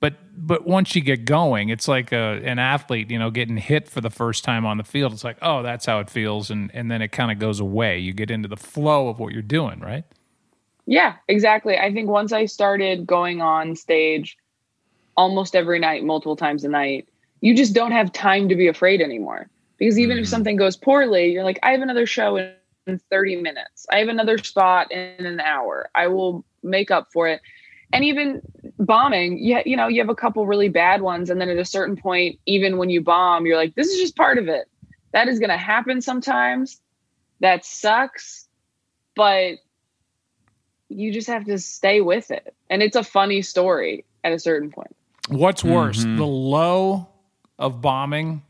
But but once you get going, it's like a, an athlete, you know, getting hit for the first time on the field. It's like, oh, that's how it feels, and and then it kind of goes away. You get into the flow of what you're doing, right? Yeah, exactly. I think once I started going on stage almost every night, multiple times a night, you just don't have time to be afraid anymore. Because even if something goes poorly, you're like, I have another show in, in 30 minutes. I have another spot in an hour. I will make up for it. And even bombing, yeah, you know, you have a couple really bad ones. And then at a certain point, even when you bomb, you're like, this is just part of it. That is going to happen sometimes. That sucks. But you just have to stay with it. And it's a funny story at a certain point. What's worse, Mhm. the low of bombing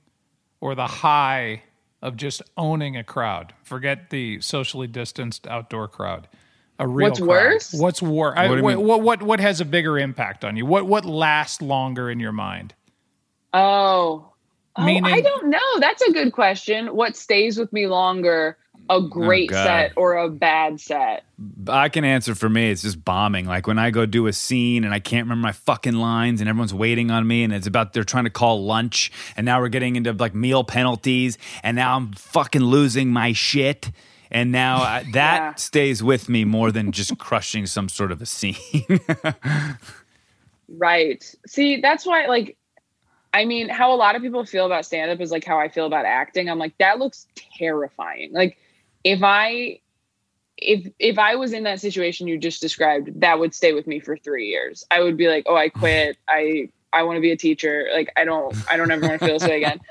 or the high of just owning a crowd? Forget the socially distanced outdoor crowd. A real What's crowd. worse? What's worse? What What, what what what has a bigger impact on you? What what lasts longer in your mind? Oh. Oh, Meaning- I don't know. That's a good question. What stays with me longer? A oh, great God. set or a bad set? I can answer for me. It's just bombing. Like when I go do a scene and I can't remember my fucking lines and everyone's waiting on me and it's about they're trying to call lunch and now we're getting into like meal penalties and now I'm fucking losing my shit. And now I, that Yeah. stays with me more than just crushing some sort of a scene. Right. See, that's why like I mean, how a lot of people feel about stand up is like how I feel about acting. I'm like that looks terrifying. Like if I if if I was in that situation you just described, that would stay with me for 3 years. I would be like, "Oh, I quit. I I want to be a teacher. Like I don't I don't ever want to feel this way again."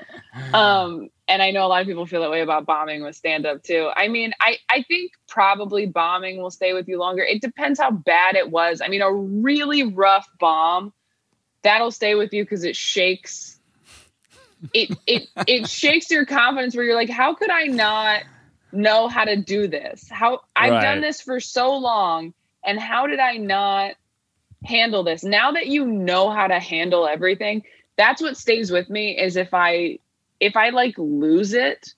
Um and I know a lot of people feel that way about bombing with stand up too. I mean, I I think probably bombing will stay with you longer. It depends how bad it was. I mean, a really rough bomb that'll stay with you because it shakes it it it shakes your confidence where you're like, how could I not know how to do this? How I've Right. done this for so long and how did I not handle this? Now that you know how to handle everything, that's what stays with me is if I if I like lose it,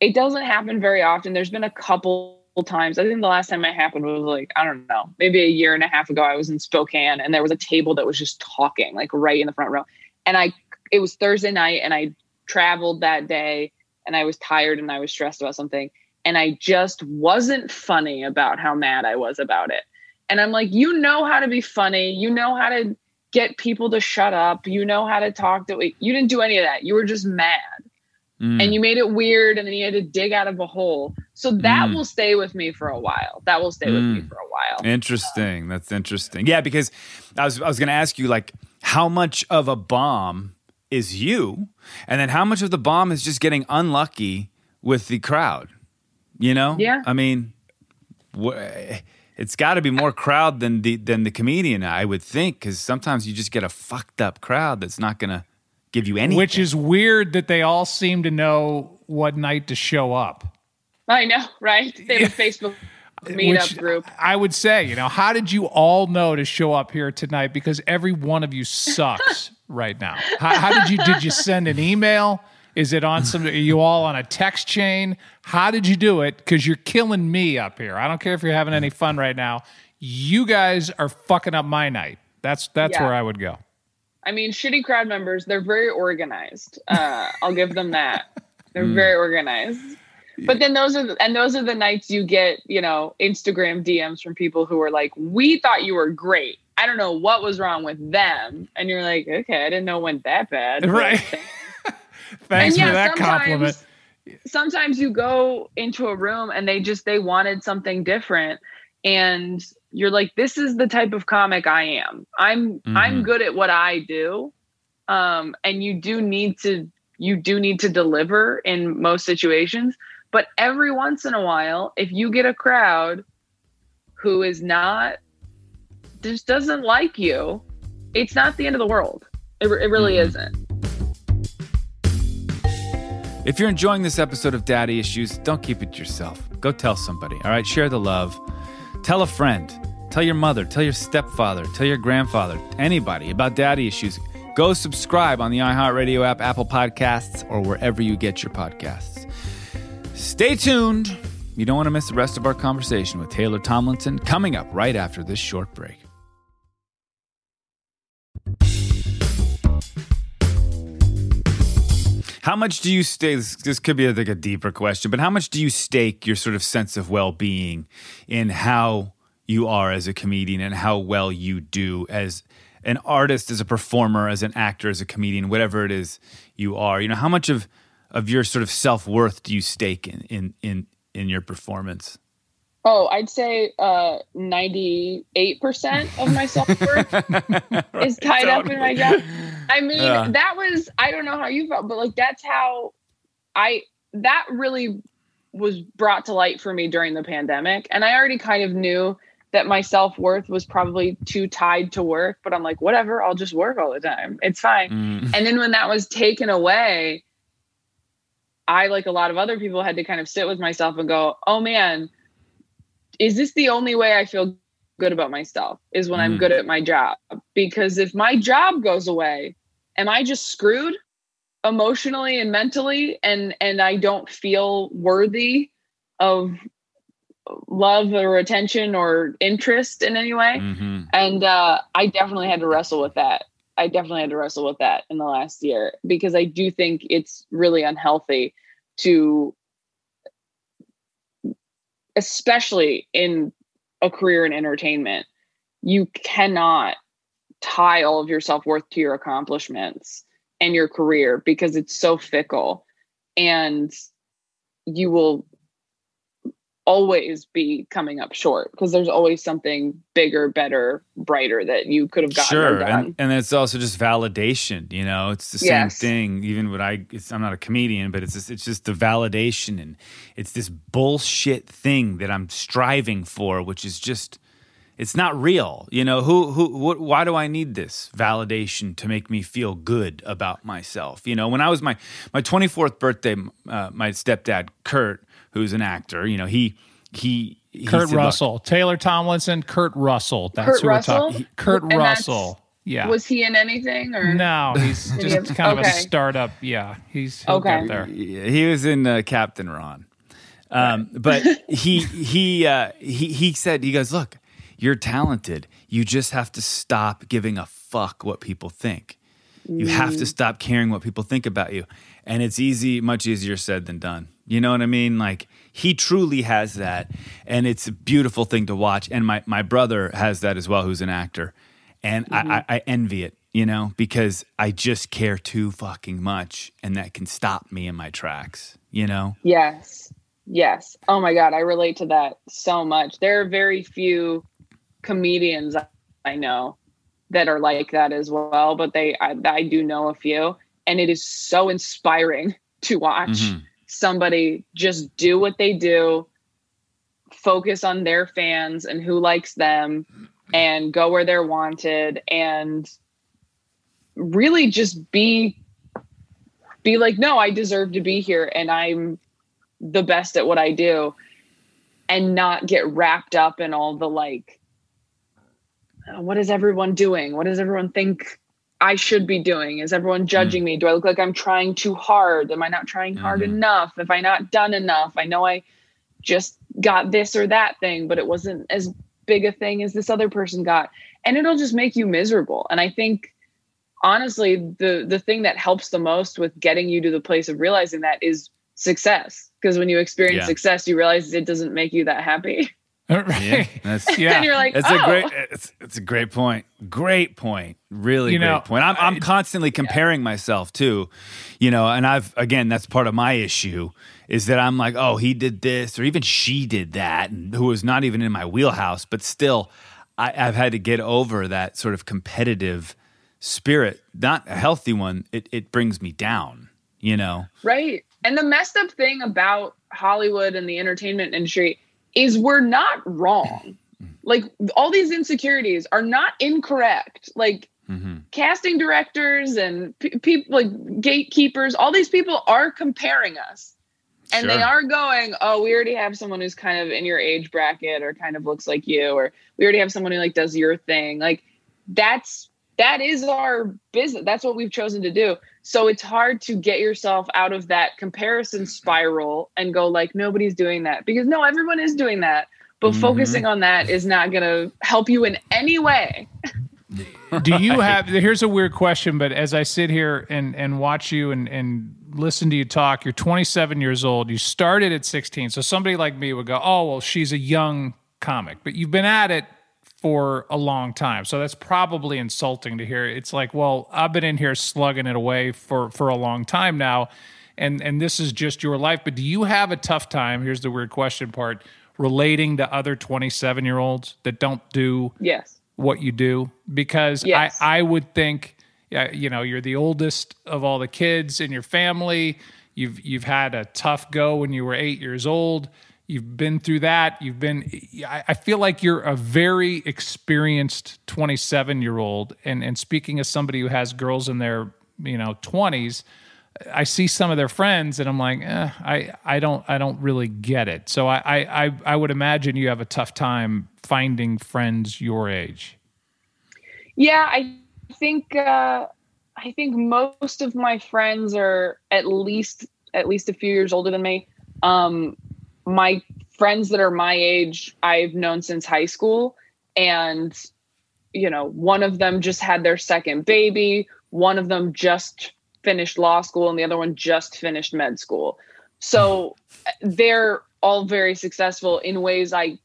it doesn't happen very often. There's been a couple times. I think the last time it happened was like, I don't know, maybe a year and a half ago. I was in Spokane and there was a table that was just talking, like right in the front row. And I it was Thursday night and I traveled that day and I was tired and I was stressed about something. And I just wasn't funny about how mad I was about it. And I'm like, you know how to be funny. You know how to get people to shut up. You know how to talk to you didn't do any of that. You were just mad Mm. and you made it weird and then you had to dig out of a hole. So that Mm. will stay with me for a while. That will stay with me Mm. for a while. Interesting. That's interesting. Yeah, because I was I was going to ask you like how much of a bomb is you, and then how much of the bomb is just getting unlucky with the crowd. You know? Yeah. I mean, wh- it's got to be more crowd than the than the comedian. I would think because sometimes you just get a fucked up crowd that's not going to give you anything. Which is weird that they all seem to know what night to show up. I know, right? They have a Facebook meetup Which group. I would say, you know, how did you all know to show up here tonight? Because every one of you sucks right now. How, how did you did you send an email? Is it on some? Are you all on a text chain? How did you do it? Because you're killing me up here. I don't care if you're having any fun right now. You guys are fucking up my night. That's that's Yeah. where I would go. I mean, shitty crowd members, they're very organized. Uh, I'll give them that. They're very organized. But then those are the, and those are the nights you get, you know, Instagram DMs from people who are like, "We thought you were great. I don't know what was wrong with them." And you're like, "Okay, I didn't know it went that bad." Right. Thanks and for that sometimes- compliment. Sometimes you go into a room and they just they wanted something different and you're like this is the type of comic I am. I'm I'm Mhm. good at what I do. Um and you do need to you do need to deliver in most situations, but every once in a while if you get a crowd who is not just doesn't like you, it's not the end of the world. It, it really Mhm. isn't. If you're enjoying this episode of Daddy Issues, don't keep it to yourself. Go tell somebody, all right? Share the love. Tell a friend. Tell your mother. Tell your stepfather. Tell your grandfather. Anybody about Daddy Issues. Go subscribe on the iHeartRadio app, Apple Podcasts, or wherever you get your podcasts. Stay tuned. You don't want to miss the rest of our conversation with Taylor Tomlinson coming up right after this short break. How much do you stake? This, this could be like a deeper question, but how much do you stake your sort of sense of well being in how you are as a comedian and how well you do as an artist, as a performer, as an actor, as a comedian, whatever it is you are? You know, how much of of your sort of self worth do you stake in in in in your performance? Oh, I'd say uh, 98% of my self worth is tied up in my job. I mean, Yeah. that was, I don't know how you felt, but like that's how I, that really was brought to light for me during the pandemic. And I already kind of knew that my self worth was probably too tied to work, but I'm like, whatever, I'll just work all the time. It's fine. Mm. And then when that was taken away, I, like a lot of other people, had to kind of sit with myself and go, oh man, is this the only way I feel good about myself? Is when I'm Mm. good at my job. Because if my job goes away, am I just screwed emotionally and mentally and and I don't feel worthy of love or attention or interest in any way? hmm And uh, I definitely had to wrestle with that. I definitely had to wrestle with that in the last year because I do think it's really unhealthy to, especially in a career in entertainment, you cannot tie all of your self worth to your accomplishments and your career because it's so fickle. And you will always be coming up short because there's always something bigger, better, brighter that you could have gotten Sure, and and it's also just validation. You know, it's the Yes. same thing. Even when I, it's, I'm not a comedian, but it's just, it's just the validation, and it's this bullshit thing that I'm striving for, which is just, it's not real. You know, who who what? Why do I need this validation to make me feel good about myself? You know, when I was my my 24th birthday, uh, my stepdad Kurt, who's an actor, you know, he he. he Kurt said, "Look, Russell, Taylor Tomlinson, Kurt Russell. That's Kurt who Russell? we're talking. Kurt And Russell. Yeah. Was he in anything or no, he's Did he just have- kind of a startup. Yeah, he's he'll Okay. get there. Yeah, he was in uh, Captain Ron. Um, but he he uh, he he said he goes, look, you're talented. You just have to stop giving a fuck what people think. You have to stop caring what people think about you. And it's easy, much easier said than done. You know what I mean? Like he truly has that, and it's a beautiful thing to watch. And my my brother has that as well, who's an actor, and I, mm-hmm. I, I envy it. You know, because I just care too fucking much, and that can stop me in my tracks. You know? Yes. Yes. Oh my God. I relate to that so much. There are very few comedians I know that are like that as well, but they, I, I do know a few. And it is so inspiring to watch Mhm. somebody just do what they do, focus on their fans and who likes them, and go where they're wanted, and really just be be like, no, I deserve to be here, and I'm the best at what I do, and not get wrapped up in all the like, "Oh, what is everyone doing? What does everyone think I should be doing? Is everyone judging me? Do I look like I'm trying too hard? Am I not trying hard Mhm. enough? Have I not done enough? I know I just got this or that thing, but it wasn't as big a thing as this other person got. And it'll just make you miserable. And I think honestly, the the thing that helps the most with getting you to the place of realizing that is success. Because when you experience Yeah. success, you realize it doesn't make you that happy. Yeah, right. that's Yeah. and you're like, It's oh, a great. Oh. It's, it's a great point. Great point. Really You great know, point. I'm I'm constantly comparing myself too, you know, and I've again that's part of my issue is that I'm like, oh, he did this or even she did that, and who was not even in my wheelhouse, but still, I, I've had to get over that sort of competitive spirit, not a healthy one. It it brings me down, you know. Right. And the messed up thing about Hollywood and the entertainment industry is we're not wrong. Like all these insecurities are not incorrect. Like hmm casting directors and pe people like gatekeepers, all these people are comparing us. And they are going, oh, we already have someone who's kind of in your age bracket or kind of looks like you, or we already have someone who like does your thing. Like that's that is our business. That's what we've chosen to do. So it's hard to get yourself out of that comparison spiral and go like nobody's doing that because no, everyone is doing that. But Mhm. focusing on that is not going to help you in any way. Do you have? Here's a weird question, but as I sit here and and watch you and and listen to you talk, you're 27 years old. You started at 16, so somebody like me would go, "Oh, well, she's a young comic," but you've been at it for a long time, so that's probably insulting to hear. It's like, well, I've been in here slugging it away for for a long time now, and and this is just your life. But do you have a tough time? Here's the weird question part. Relating to other 27 year olds that don't do Yes. what you do because Yes. I, I would think you know you're the oldest of all the kids in your family you've you've had a tough go when you were eight years old you've been through that you've been I, feel like you're a very experienced 27 year old and and speaking as somebody who has girls in their you know 20s I see some of their friends and I'm like, eh, I I don't I don't really get it. So I, I I I would imagine you have a tough time finding friends your age. Yeah, I think uh, I think most of my friends are at least at least a few years older than me. Um, my friends that are my age, I've known since high school, and you know, one of them just had their second baby. One of them just finished law school, and the other one just finished med school. So they're all very successful in ways I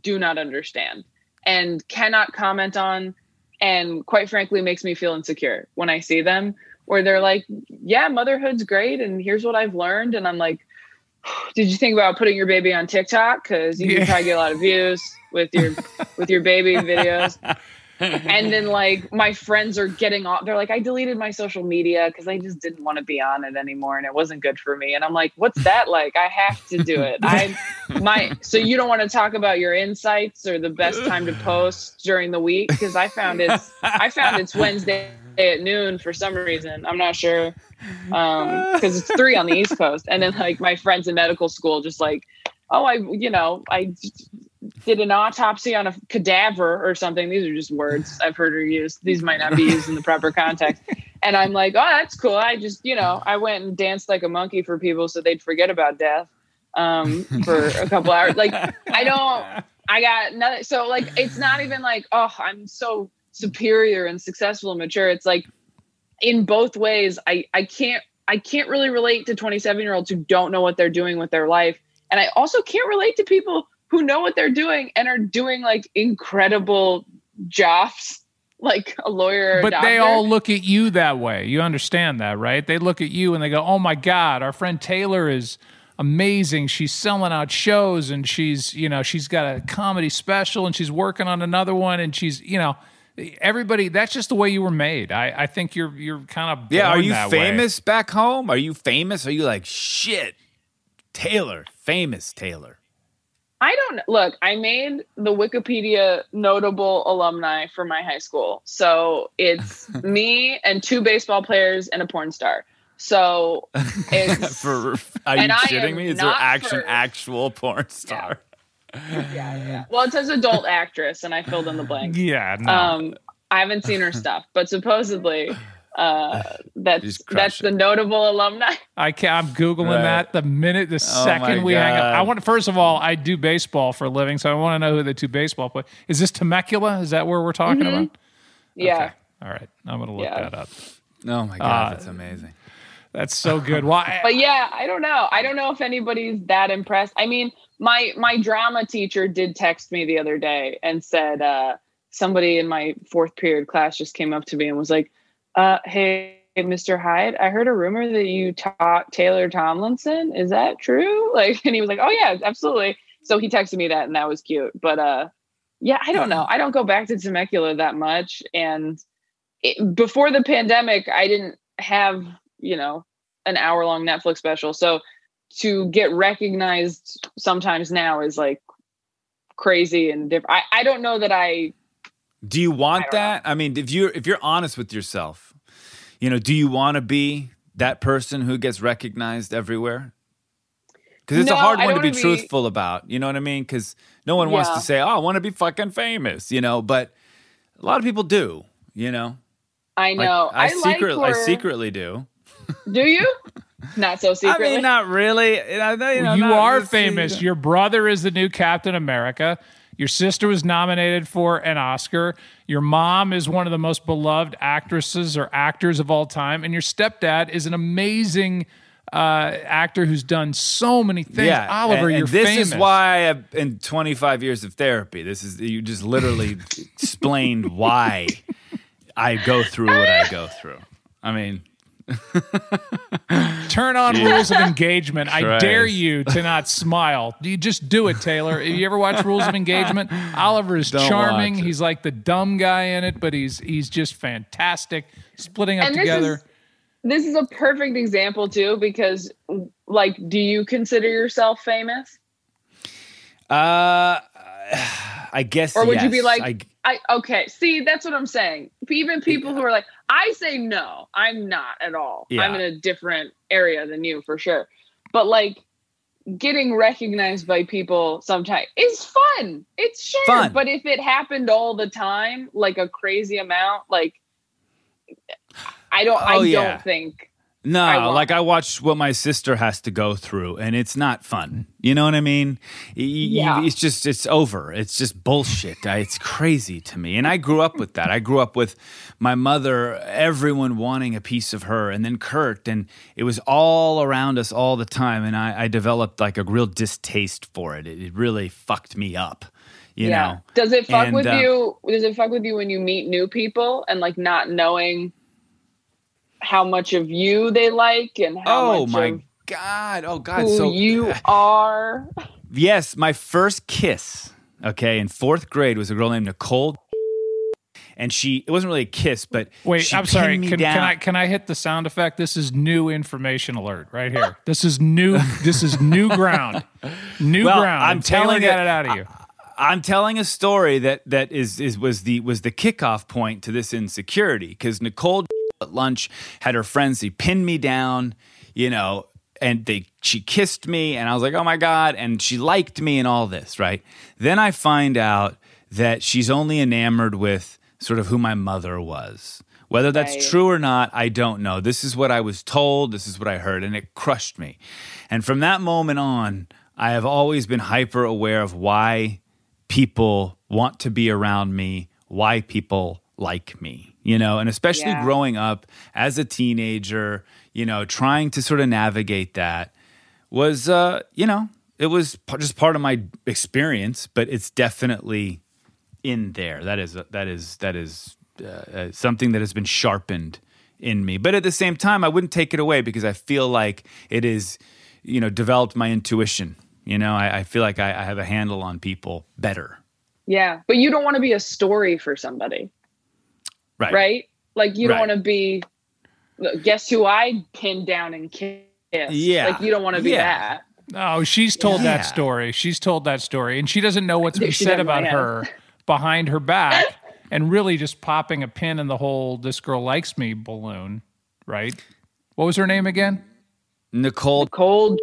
do not understand and cannot comment on and quite frankly makes me feel insecure when I see them where they're like, "Yeah, motherhood's great and here's what I've learned." And I'm like, "Did you think about putting your baby on TikTok cuz you Yeah. can probably get a lot of views with your with your baby videos?" And then like my friends are getting off. They're like i deleted my social media because i just didn't want to be on it anymore and it wasn't good for me. And i'm like what's that like? I have to do it. I my so you don't want to talk about your insights or the best time to post during the week? Because i found it's i found it's wednesday at noon for some reason. I'm not sure um because it's three on the east coast. And then like my friends in medical school just like oh i you know i did an autopsy on a cadaver or something. These are just words I've heard her use. These might not be used in the proper context. And I'm like, oh, that's cool. I just, you know, I went and danced like a monkey for people so they'd forget about death um, for a couple hours. Like, I don't, I got nothing. So, like, it's not even like, oh, I'm so superior and successful and mature. It's like, in both ways, I, I can't, I can't really relate to 27 year olds who don't know what they're doing with their life. And I also can't relate to people who know what they're doing and are doing like incredible jobs, like a lawyer. Or a But they all look at you that way. You understand that, right? They look at you and they go, "Oh my god, our friend Taylor is amazing. She's selling out shows and she's, you know, she's got a comedy special and she's working on another one and she's, you know, everybody that's just the way you were made. I I think you're you're kind of Yeah, are you that way. famous back home? Are you famous? Are you like shit? Taylor, famous Taylor. I don't look. I made the Wikipedia notable alumni for my high school, so it's me and two baseball players and a porn star. So it's For are you And I shitting am me? Is there action for- actual porn star? yeah, yeah. Well, it says adult actress, and I filled in the blank. Yeah, no. Um, I haven't seen her stuff, but supposedly uh, that's Just crush that's the notable alumni. I can't. I'm googling Right. that the minute the Oh second my we hang up. I want first of all, I do baseball for a living, so I want to know who the two baseball play. Is this Temecula? Is that where we're talking Mm-hmm. about? Yeah. Okay. All right. I'm gonna look Yeah. that up. Oh my god, that's amazing. That's so good. Why? but yeah i don't know i don't know if anybody's that impressed i mean my my drama teacher did text me the other day and said uh somebody in my fourth period class just came up to me and was like uh hey mr hyde i heard a rumor that you taught taylor tomlinson. Is that true? Like and he was like oh yeah absolutely. So he texted me that and that was cute. But uh yeah i don't know. I don't go back to temecula that much. And it, before the pandemic i didn't have you know an hour long netflix special. So to get recognized sometimes now is like crazy and different I, I don't know that i Do you want I don't know. that? I mean, if you're if you're honest with yourself, you know, do you want to be that person who gets recognized everywhere? Because it's a hard one to be be- truthful about. You know what I mean? Because no one wants to say, "Oh, I want to be fucking famous," you know. But a lot of people do. You know, i Like, know I, i, secretly, like I secretly do. do you not so secretly. I secretly mean, not really. You, know, you, you not- are it's- famous. Your brother is the new Captain America. Your sister was nominated for an Oscar. Your mom is one of the most beloved actresses or actors of all time, and your stepdad is an amazing uh, actor who's done so many things. Yeah, Oliver, and, and you're this famous. is why I've, in 25 years of therapy, this is you just literally explained why I go through what I go through. I mean, Turn on rules of engagement. I dare you to not smile. You just do it, Taylor. You ever watch Rules of Engagement? Oliver is Don't charming. He's like the dumb guy in it, but he's he's just fantastic. Splitting up And this together. is- this is a perfect example too because like do you consider yourself famous uh, I guess. Or would you be like- I, I okay. See, that's what I'm saying. Even people who are like, I say no, I'm not at all. Yeah. I'm in a different area than you for sure. But like getting recognized by people sometimes is fun. It's sure. Fun. But if it happened all the time, like a crazy amount, like I don't I Oh, yeah. don't think No, I like I watch what my sister has to go through, and it's not fun. You know what I mean? Yeah. It's just, it's over. It's just bullshit. I- It's crazy to me. And I grew up with that. I grew up with my mother, everyone wanting a piece of her, and then Kurt, and it was all around us all the time. And I, I developed like a real distaste for it. It, it really fucked me up. You know? Does it fuck And, with uh, you? Does it fuck with you when you meet new people and like not knowing how much of you they like and how Oh much my of God. Oh God. who so you uh, are? Yes, my first kiss, okay, in fourth grade was a girl named Nicole. And she, it wasn't really a kiss, but Wait, she I'm sorry. me Can, down. can I can I hit the sound effect? This is new information alert right here. This is new. this is new ground. New Well, ground. I'm And Taylor telling got you- it out of you. I'm telling a story that that is is was the was the kickoff point to this insecurity because Nicole at lunch had her friends. They pinned me down, you know, and they she kissed me, and I was like, oh my god, and she liked me and all this, right? Then I find out that she's only enamored with sort of who my mother was. Whether that's Right. true or not, I don't know. This is what I was told. This is what I heard, and it crushed me. And from that moment on, I have always been hyper aware of why people want to be around me, why people like me, you know, and especially Yeah. growing up as a teenager, you know, trying to sort of navigate that was, uh, you know, it was just part of my experience, but it's definitely in there. That is, that is, that is uh, uh, something that has been sharpened in me. But at the same time, I wouldn't take it away because I feel like it is, you know, developed my intuition. You know, I, I feel like I, I have a handle on people better. Yeah, but you don't want to be a story for somebody, Right. right? Like you don't want to be. Guess who I pinned down and kissed? Yeah. like you don't want to be Yeah. that. Oh, she's told Yeah. that story. She's told that story, and she doesn't know what's been said about her behind her back, and really just popping a pin in the whole "this girl likes me" balloon. Right? What was her name again? Nicole. Cold.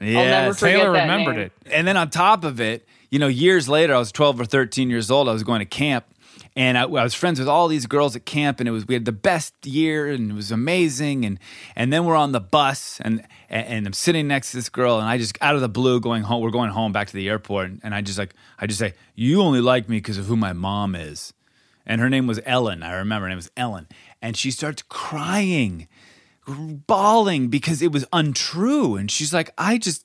Yeah, Taylor remembered name. it. And then on top of it, you know, years later, I was 12 or 13 years old. I was going to camp and I, I was friends with all these girls at camp and it was, we had the best year and it was amazing. And, and then we're on the bus and, and, I'm sitting next to this girl and I just out of the blue going home, we're going home back to the airport. And, and I just like, I just say, you only like me because of who my mom is. And her name was Ellen. I remember her name was Ellen. And she starts crying, bawling because it was untrue. And she's like, I just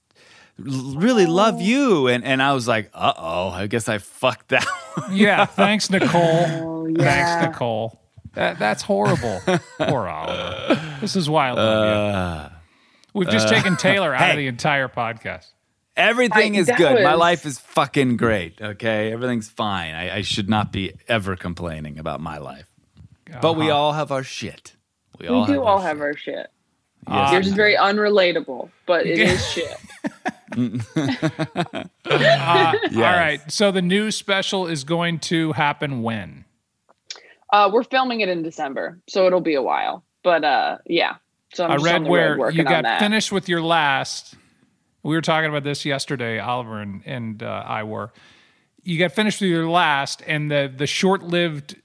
l- really love you. And and I was like, uh oh, I guess I fucked that. Yeah. Thanks, Nicole. Oh, yeah. Thanks, Nicole. That, that's horrible. Poor Oliver. This is why I love you. We've just taken Taylor out of Uh, the entire podcast. Everything I- is that good. My life is fucking great. Okay, everything's fine. I, I should not be ever complaining about my life. But we all have our shit. We, We all do have all our have shit. our shit. Yes, Yours is very unrelatable, but it is shit. Uh, All right. So the new special is going to happen when? Uh, we're filming it in December, so it'll be a while. But uh, yeah. So I'm I just read on the where working you on got that. finished with your last. We were talking about this yesterday, Oliver and, and uh, I were. You got finished with your last, and the the short lived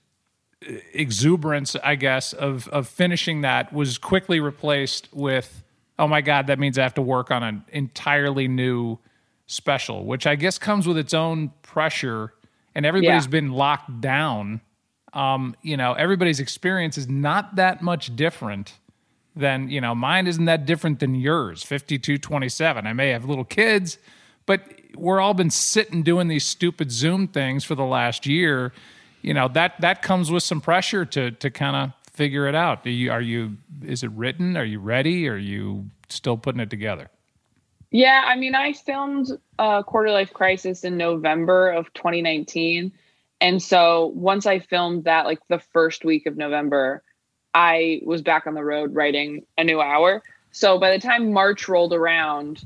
exuberance, I guess, of of finishing that was quickly replaced with, oh my god, that means I have to work on an entirely new special, which I guess comes with its own pressure, and everybody's Yeah. been locked down. Um, you know, everybody's experience is not that much different than you know mine isn't that different than yours 5227 i may have little kids but we're all been sitting doing these stupid zoom things for the last year you know that that comes with some pressure to to kind of figure it out are you are you is it written are you ready are you still putting it together Yeah, I mean, I filmed uh, Quarter Life Crisis in November of 2019. And so once I filmed that, like the first week of November, I was back on the road writing a new hour. So by the time March rolled around,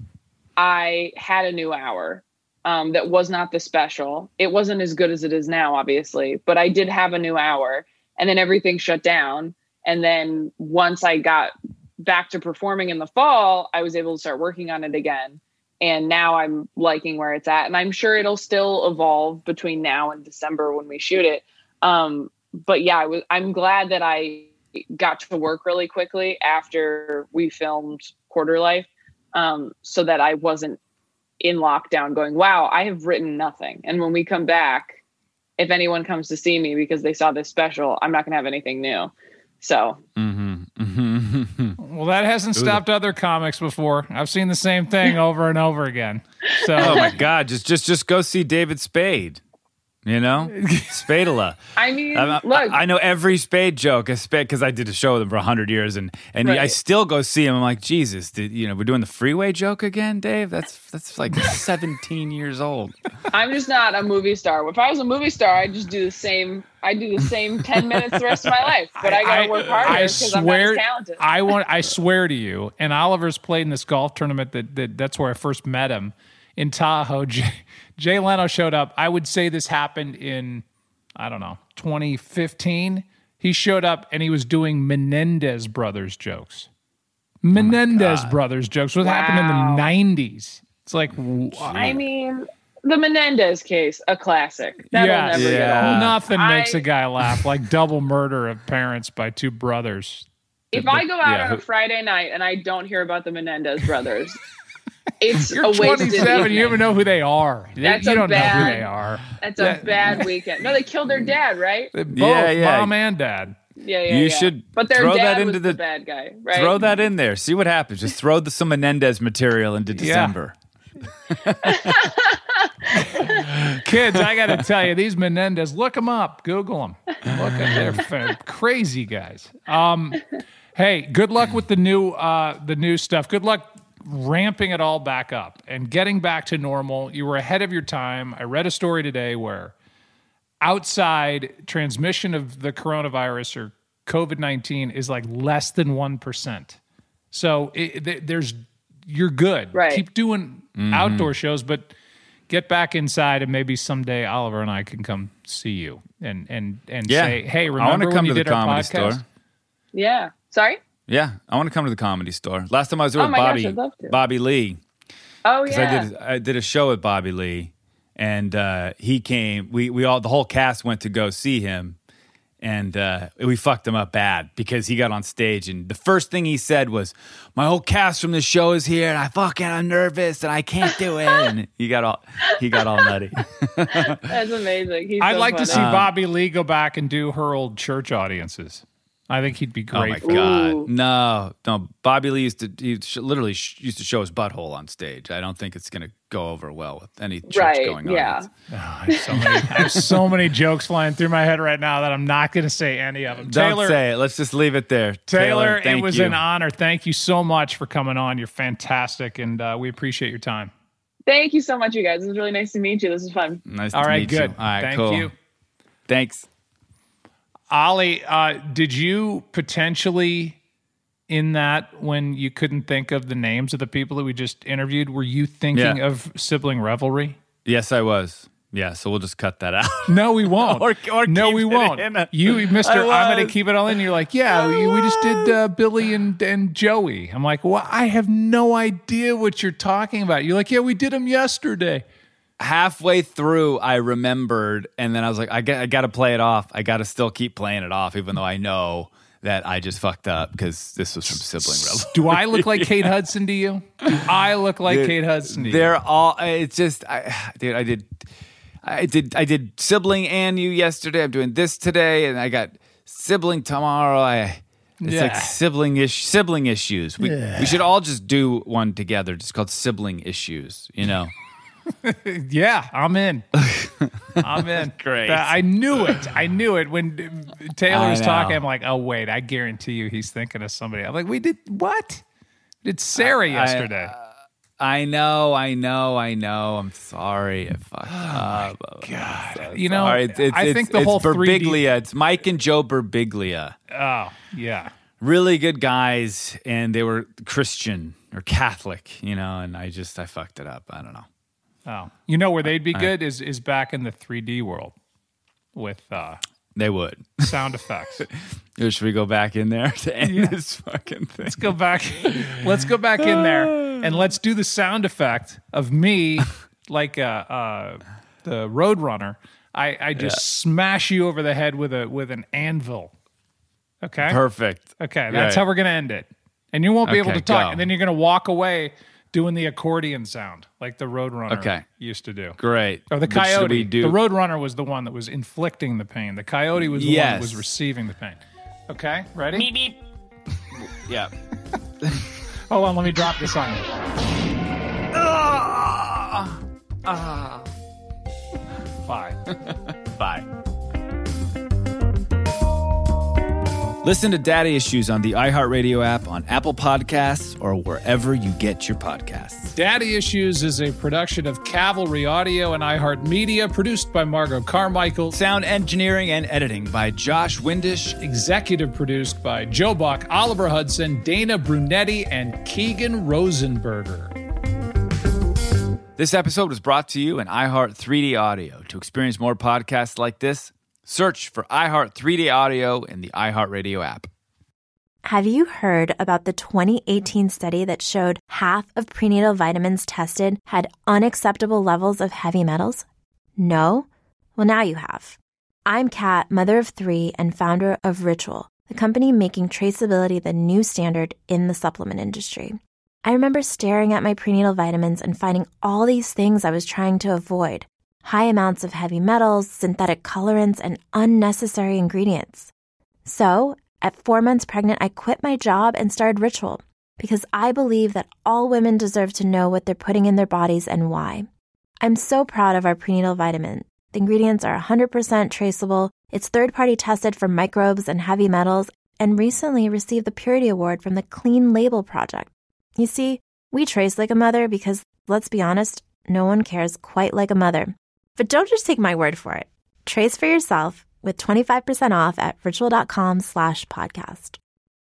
I had a new hour. Um, that was not the special. It wasn't as good as it is now, obviously, but I did have a new hour, and then everything shut down. And then once I got back to performing in the fall, I was able to start working on it again. And now I'm liking where it's at, and I'm sure it'll still evolve between now and December when we shoot it. Um, but yeah, I was. I'm glad that I got to work really quickly after we filmed Quarter Life, um, so that I wasn't in lockdown going, wow, I have written nothing. And when we come back, if anyone comes to see me because they saw this special, I'm not going to have anything new. So, mm-hmm. Mm-hmm. Well, that hasn't stopped other comics before. I've seen the same thing over and over again. So, Oh my God! Just just just go see David Spade. You know, Spadula. I mean, I, look, I, I know every Spade joke, because I did a show with him for hundred years, and and I still go see him. I'm like, Jesus, did, you know, we're doing the freeway joke again, Dave. That's that's like 17 years old. I'm just not a movie star. If I was a movie star, I'd just do the same. I do the same 10 minutes the rest of my life, but I, got to work harder I because I'm not talented. I want. I swear to you. And Oliver's played in this golf tournament. That, that that's where I first met him in Tahoe. Jay, Jay Leno showed up. I would say this happened in, I don't know, 2015. He showed up and he was doing Menendez brothers jokes. Menendez brothers jokes. What happened in the 90s? It's like, I mean, the Menendez case, a classic. That'll Yes. never Yeah. old. nothing makes a guy laugh like double murder of parents by two brothers. If I go out Yeah, on a Friday night and I don't hear about the Menendez brothers, it's You're a wasted 27. You evening. even know who they are. That's you a don't know who bad- they are. That's a bad weekend. No, they killed their dad, right? They Both Yeah, yeah. mom and dad. Yeah, yeah. You yeah. should But their throw dad that was into the, the- bad guy, right? Throw that in there. See what happens. Just throw the, some Menendez material into December. Kids, I got to tell you, these Menendez, look them up, Google them. Look at they're crazy guys. Um, hey, good luck with the new uh, the new stuff. Good luck ramping it all back up and getting back to normal. You were ahead of your time. I read a story today where outside transmission of the coronavirus or COVID nineteen is like less than one percent. So it, there's you're good. Right. Keep doing mm-hmm. outdoor shows, but get back inside and maybe someday Oliver and I can come see you and and and Yeah. say, hey, I remember want to when come you to the did our comedy podcast? store. Yeah. Sorry? Yeah, I want to come to the comedy store. Last time I was there Oh with my gosh, Bobby, I'd love to. Bobby Lee. Oh, because yeah. I did I did a show with Bobby Lee, and uh, he came. We we all the whole cast went to go see him, and uh, we fucked him up bad because he got on stage and the first thing he said was, "My whole cast from the show is here, and I fucking I'm nervous and I can't do it." and he got all he got all nutty. That's amazing. He's I'd so like to see funny. Bobby Lee go back and do her old church audiences. I think he'd be great. oh my god, Ooh. no, no! Bobby Lee used to he sh- literally sh- used to show his butthole on stage. I don't think it's gonna go over well with any church Right, going yeah. on. Oh, I, have so many, I have so many jokes flying through my head right now that I'm not going to say any of them. Don't Taylor, say it. Let's just leave it there. Taylor, it thank was you. an honor. Thank you so much for coming on. You're fantastic, and uh, we appreciate your time. Thank you so much, you guys. It was really nice to meet you. This is fun. Nice All to right, meet good. you. All right, good. Thank cool. you. Thanks. Ollie, uh, did you potentially in that when you couldn't think of the names of the people that we just interviewed, were you thinking Yeah. of sibling revelry? Yes, I was. Yeah, so we'll just cut that out. No, we won't. Or- or no, we won't. in. You, Mister, I'm going to keep it all in. You're like, yeah, we, we just did uh, Billy and and Joey. I'm like, well, I have no idea what you're talking about. You're like, yeah, we did them yesterday. Halfway through, I remembered, and then I was like, I got, I got to play it off. I got to still keep playing it off, even though I know that I just fucked up because this was from Sibling. Do I look like Kate Hudson to you? Do I look like Kate Hudson to? They're all. It's just, I, dude. I did, I did, I did sibling and you yesterday. I'm doing this today, and I got sibling tomorrow. I. It's like sibling ish, sibling issues. We we should all just do one together, just called sibling issues. You know. Yeah, I'm in. I'm in. Great. I knew it. I knew it when Taylor I was talking. I'm like, oh wait, I guarantee you, he's thinking of somebody. I'm like, we did what? We did Sarah yesterday. Uh, I know, I know, I know. I'm sorry. I fucked oh up. Oh God, you know, It's, it's, I it's, think the whole 3D. Birbiglia. It's Mike and Joe Birbiglia. Oh yeah. Really good guys, and they were Christian or Catholic, you know. And I just I fucked it up. I don't know. Oh, you know where they'd be good is is back in the 3D world with uh, They would. sound effects. Should we go back in there to end this fucking thing? let's go back. let's go back in there and let's do the sound effect of me, like uh, uh, the Roadrunner. I, I just smash you over the head with a with an anvil. Okay. Perfect. Okay, that's Right. how we're gonna end it. And you won't be able to talk, go. and then you're gonna walk away doing the accordion sound like the Roadrunner Okay. used to do. Great. Or the coyote. we do- The Roadrunner was the one that was inflicting the pain. The coyote was the one that was receiving the pain. Okay, ready? Yeah. Hold on, let me drop this on you. Ah. Bye. Bye. Listen to Daddy Issues on the iHeartRadio app, on Apple Podcasts, or wherever you get your podcasts. Daddy Issues is a production of Cavalry Audio and iHeartMedia, produced by Margot Carmichael. Sound engineering and editing by Josh Windisch. Executive produced by Joe Buck, Oliver Hudson, Dana Brunetti, and Keegan Rosenberger. This episode was brought to you in iHeart 3D Audio. To experience more podcasts like this, search for iHeart 3D Audio in the iHeartRadio app. Have you heard about the 2018 study that showed half of prenatal vitamins tested had unacceptable levels of heavy metals? No? Well, now you have. I'm Kat, mother of three and founder of Ritual, the company making traceability the new standard in the supplement industry. I remember staring at my prenatal vitamins and finding all these things I was trying to avoid high amounts of heavy metals, synthetic colorants, and unnecessary ingredients. So, at four months pregnant, I quit my job and started Ritual because I believe that all women deserve to know what they're putting in their bodies and why. I'm so proud of our prenatal vitamin. The ingredients are 100% traceable, it's third party tested for microbes and heavy metals, and recently received the Purity Award from the Clean Label Project. You see, we trace like a mother because, let's be honest, no one cares quite like a mother. But don't just take my word for it. Trace for yourself with 25% off at ritual.com slash podcast.